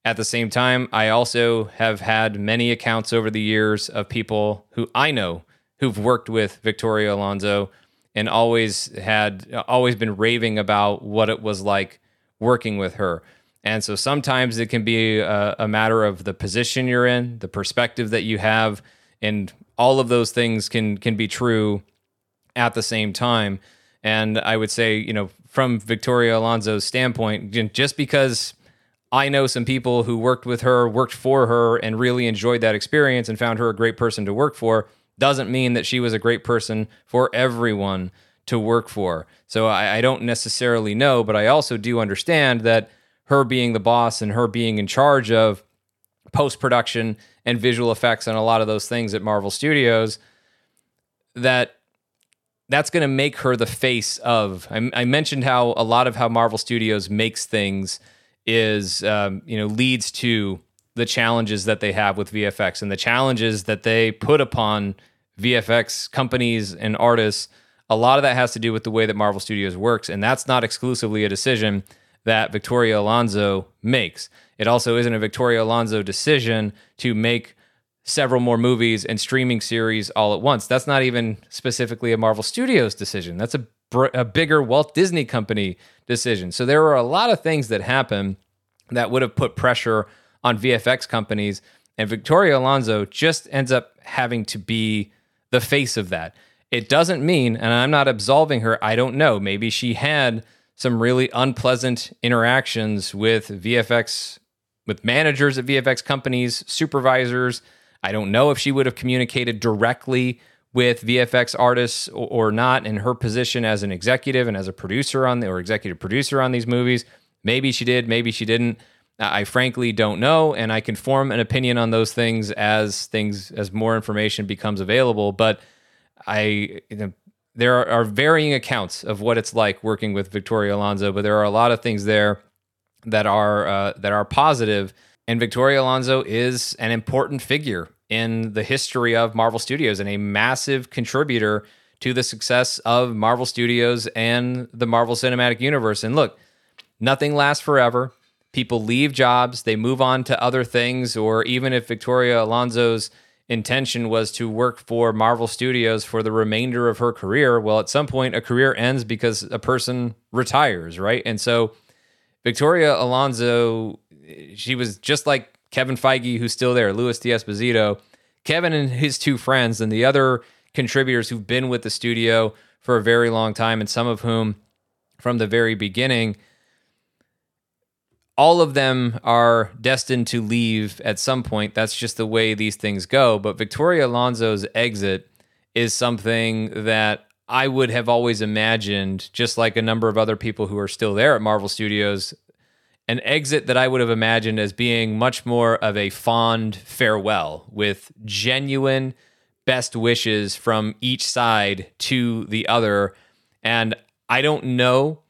At the same time, I also have had many accounts over the years of people who I know who've worked with Victoria Alonso and always had always been raving about what it was like working with her. And so sometimes it can be a, a, matter of the position you're in, the perspective that you have, and all of those things can can be true at the same time. And I would say, you know, from Victoria Alonso's standpoint, just because I know some people who worked with her, worked for her, and really enjoyed that experience and found her a great person to work for, doesn't mean that she was a great person for everyone to work for. So I, I don't necessarily know, but I also do understand that her being the boss and her being in charge of post production and visual effects and a lot of those things at Marvel Studios, that that's going to make her the face of. I, I, mentioned how a lot of how Marvel Studios makes things is, um, you know, leads to the challenges that they have with VFX and the challenges that they put upon VFX companies and artists. A lot of that has to do with the way that Marvel Studios works, and that's not exclusively a decision that Victoria Alonso makes. It also isn't a Victoria Alonso decision to make several more movies and streaming series all at once. That's not even specifically a Marvel Studios decision. That's a, a bigger Walt Disney Company decision. So there are a lot of things that happen that would have put pressure on VFX companies. And Victoria Alonso just ends up having to be the face of that. It doesn't mean, and I'm not absolving her, I don't know. Maybe she had some really unpleasant interactions with VFX, with managers at VFX companies, supervisors. I don't know if she would have communicated directly with VFX artists or, not in her position as an executive and as a producer on the or executive producer on these movies. Maybe she did, maybe she didn't. I frankly don't know, and I can form an opinion on those things as things as more information becomes available. But I, you know, there are, varying accounts of what it's like working with Victoria Alonso, but there are a lot of things there that are uh, that are positive. And Victoria Alonso is an important figure in the history of Marvel Studios and a massive contributor to the success of Marvel Studios and the Marvel Cinematic Universe. And look, nothing lasts forever. People leave jobs, they move on to other things, or even if Victoria Alonso's intention was to work for Marvel Studios for the remainder of her career, well, at some point, a career ends because a person retires, right? And so Victoria Alonso, she was just like Kevin Feige, who's still there, Louis D'Esposito, Kevin and his two friends, and the other contributors who've been with the studio for a very long time, and some of whom from the very beginning. All of them are destined to leave at some point. That's just the way these things go. But Victoria Alonso's exit is something that I would have always imagined, just like a number of other people who are still there at Marvel Studios, an exit that I would have imagined as being much more of a fond farewell with genuine best wishes from each side to the other. And I don't know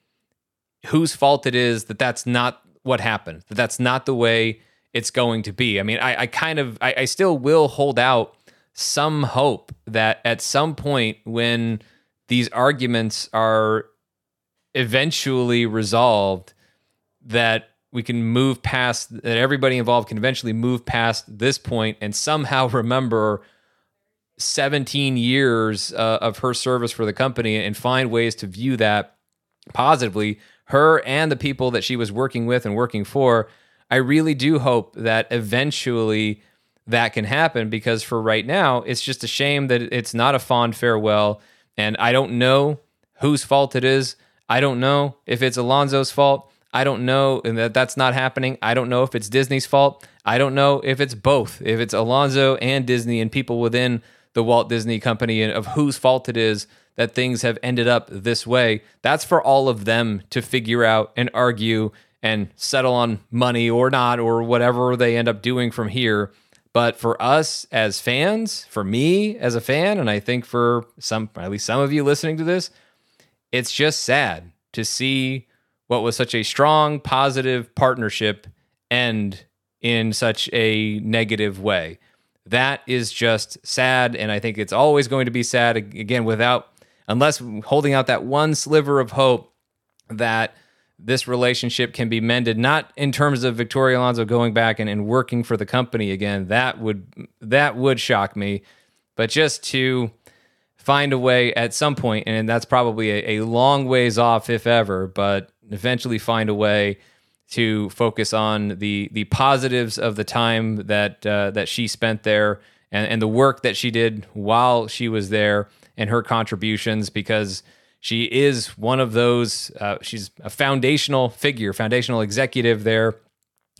whose fault it is that that's not what happened, that that's not the way it's going to be. I mean, I, I kind of, I, I still will hold out some hope that at some point when these arguments are eventually resolved that we can move past that everybody involved can eventually move past this point and somehow remember 17 years uh, of her service for the company and find ways to view that positively her and the people that she was working with and working for i really do hope that eventually that can happen because for right now it's just a shame that it's not a fond farewell and I don't know whose fault it is. I don't know if it's Alonso's fault. I don't know that that's not happening. I don't know if it's Disney's fault. I don't know if it's both. If it's Alonzo and Disney and people within the Walt Disney Company and of whose fault it is that things have ended up this way. That's for all of them to figure out and argue and settle on money or not or whatever they end up doing from here. But for us as fans, for me as a fan, and I think for some, at least some of you listening to this, it's just sad to see what was such a strong, positive partnership end in such a negative way. That is just sad. And I think it's always going to be sad again, without, unless holding out that one sliver of hope that this relationship can be mended not in terms of Victoria Alonso going back and, and working for the company again. That would that would shock me. But just to find a way at some point and that's probably a, a long ways off if ever but eventually find a way to focus on the the positives of the time that uh, that she spent there and, and the work that she did while she was there and her contributions because she is one of those, uh, she's a foundational figure, foundational executive there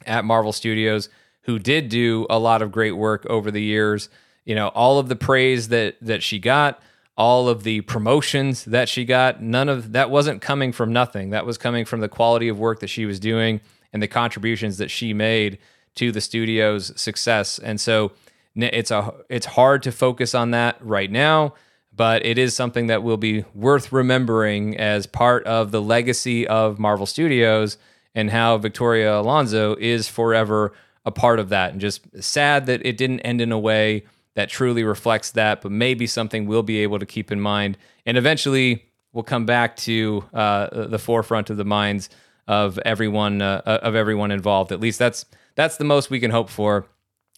at Marvel Studios who did do a lot of great work over the years. You know, all of the praise that that she got, all of the promotions that she got, none of that wasn't coming from nothing. That was coming from the quality of work that she was doing and the contributions that she made to the studio's success. And so it's a it's hard to focus on that right now but it is something that will be worth remembering as part of the legacy of Marvel Studios and how Victoria Alonso is forever a part of that. And just sad that it didn't end in a way that truly reflects that, but maybe something we'll be able to keep in mind. And eventually we'll come back to uh, the forefront of the minds of everyone uh, of everyone involved. At least that's that's the most we can hope for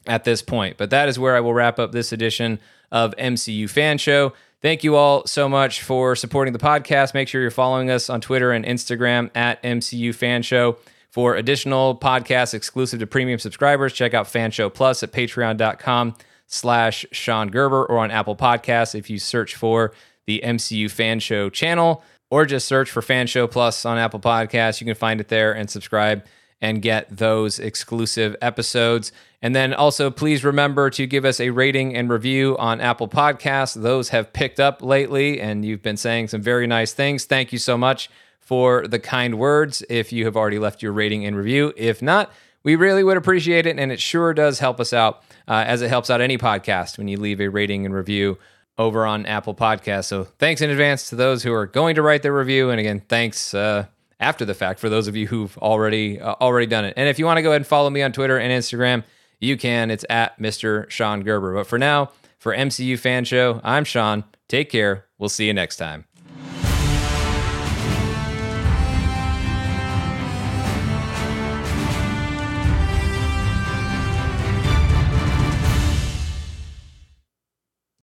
at this point. But that is where I will wrap up this edition of MCU Fan Show. Thank you all so much for supporting the podcast. Make sure you're following us on Twitter and Instagram at MCU Fan Show. For additional podcasts exclusive to premium subscribers, check out Fan Show Plus at patreon.com slash Sean Gerber or on Apple Podcasts if you search for the MCU Fan Show channel or just search for Fan Show Plus on Apple Podcasts. You can find it there and subscribe and get those exclusive episodes. And then also, please remember to give us a rating and review on Apple Podcasts. Those have picked up lately, and you've been saying some very nice things. Thank you so much for the kind words if you have already left your rating and review. If not, we really would appreciate it, and it sure does help us out uh, as it helps out any podcast when you leave a rating and review over on Apple Podcasts. So thanks in advance to those who are going to write their review. And again, thanks. Uh, after the fact for those of you who've already uh, already done it. And if you want to go ahead and follow me on Twitter and Instagram, you can. It's at Mr. Sean Gerber. But for now, for MCU Fan Show, I'm Sean. Take care. We'll see you next time.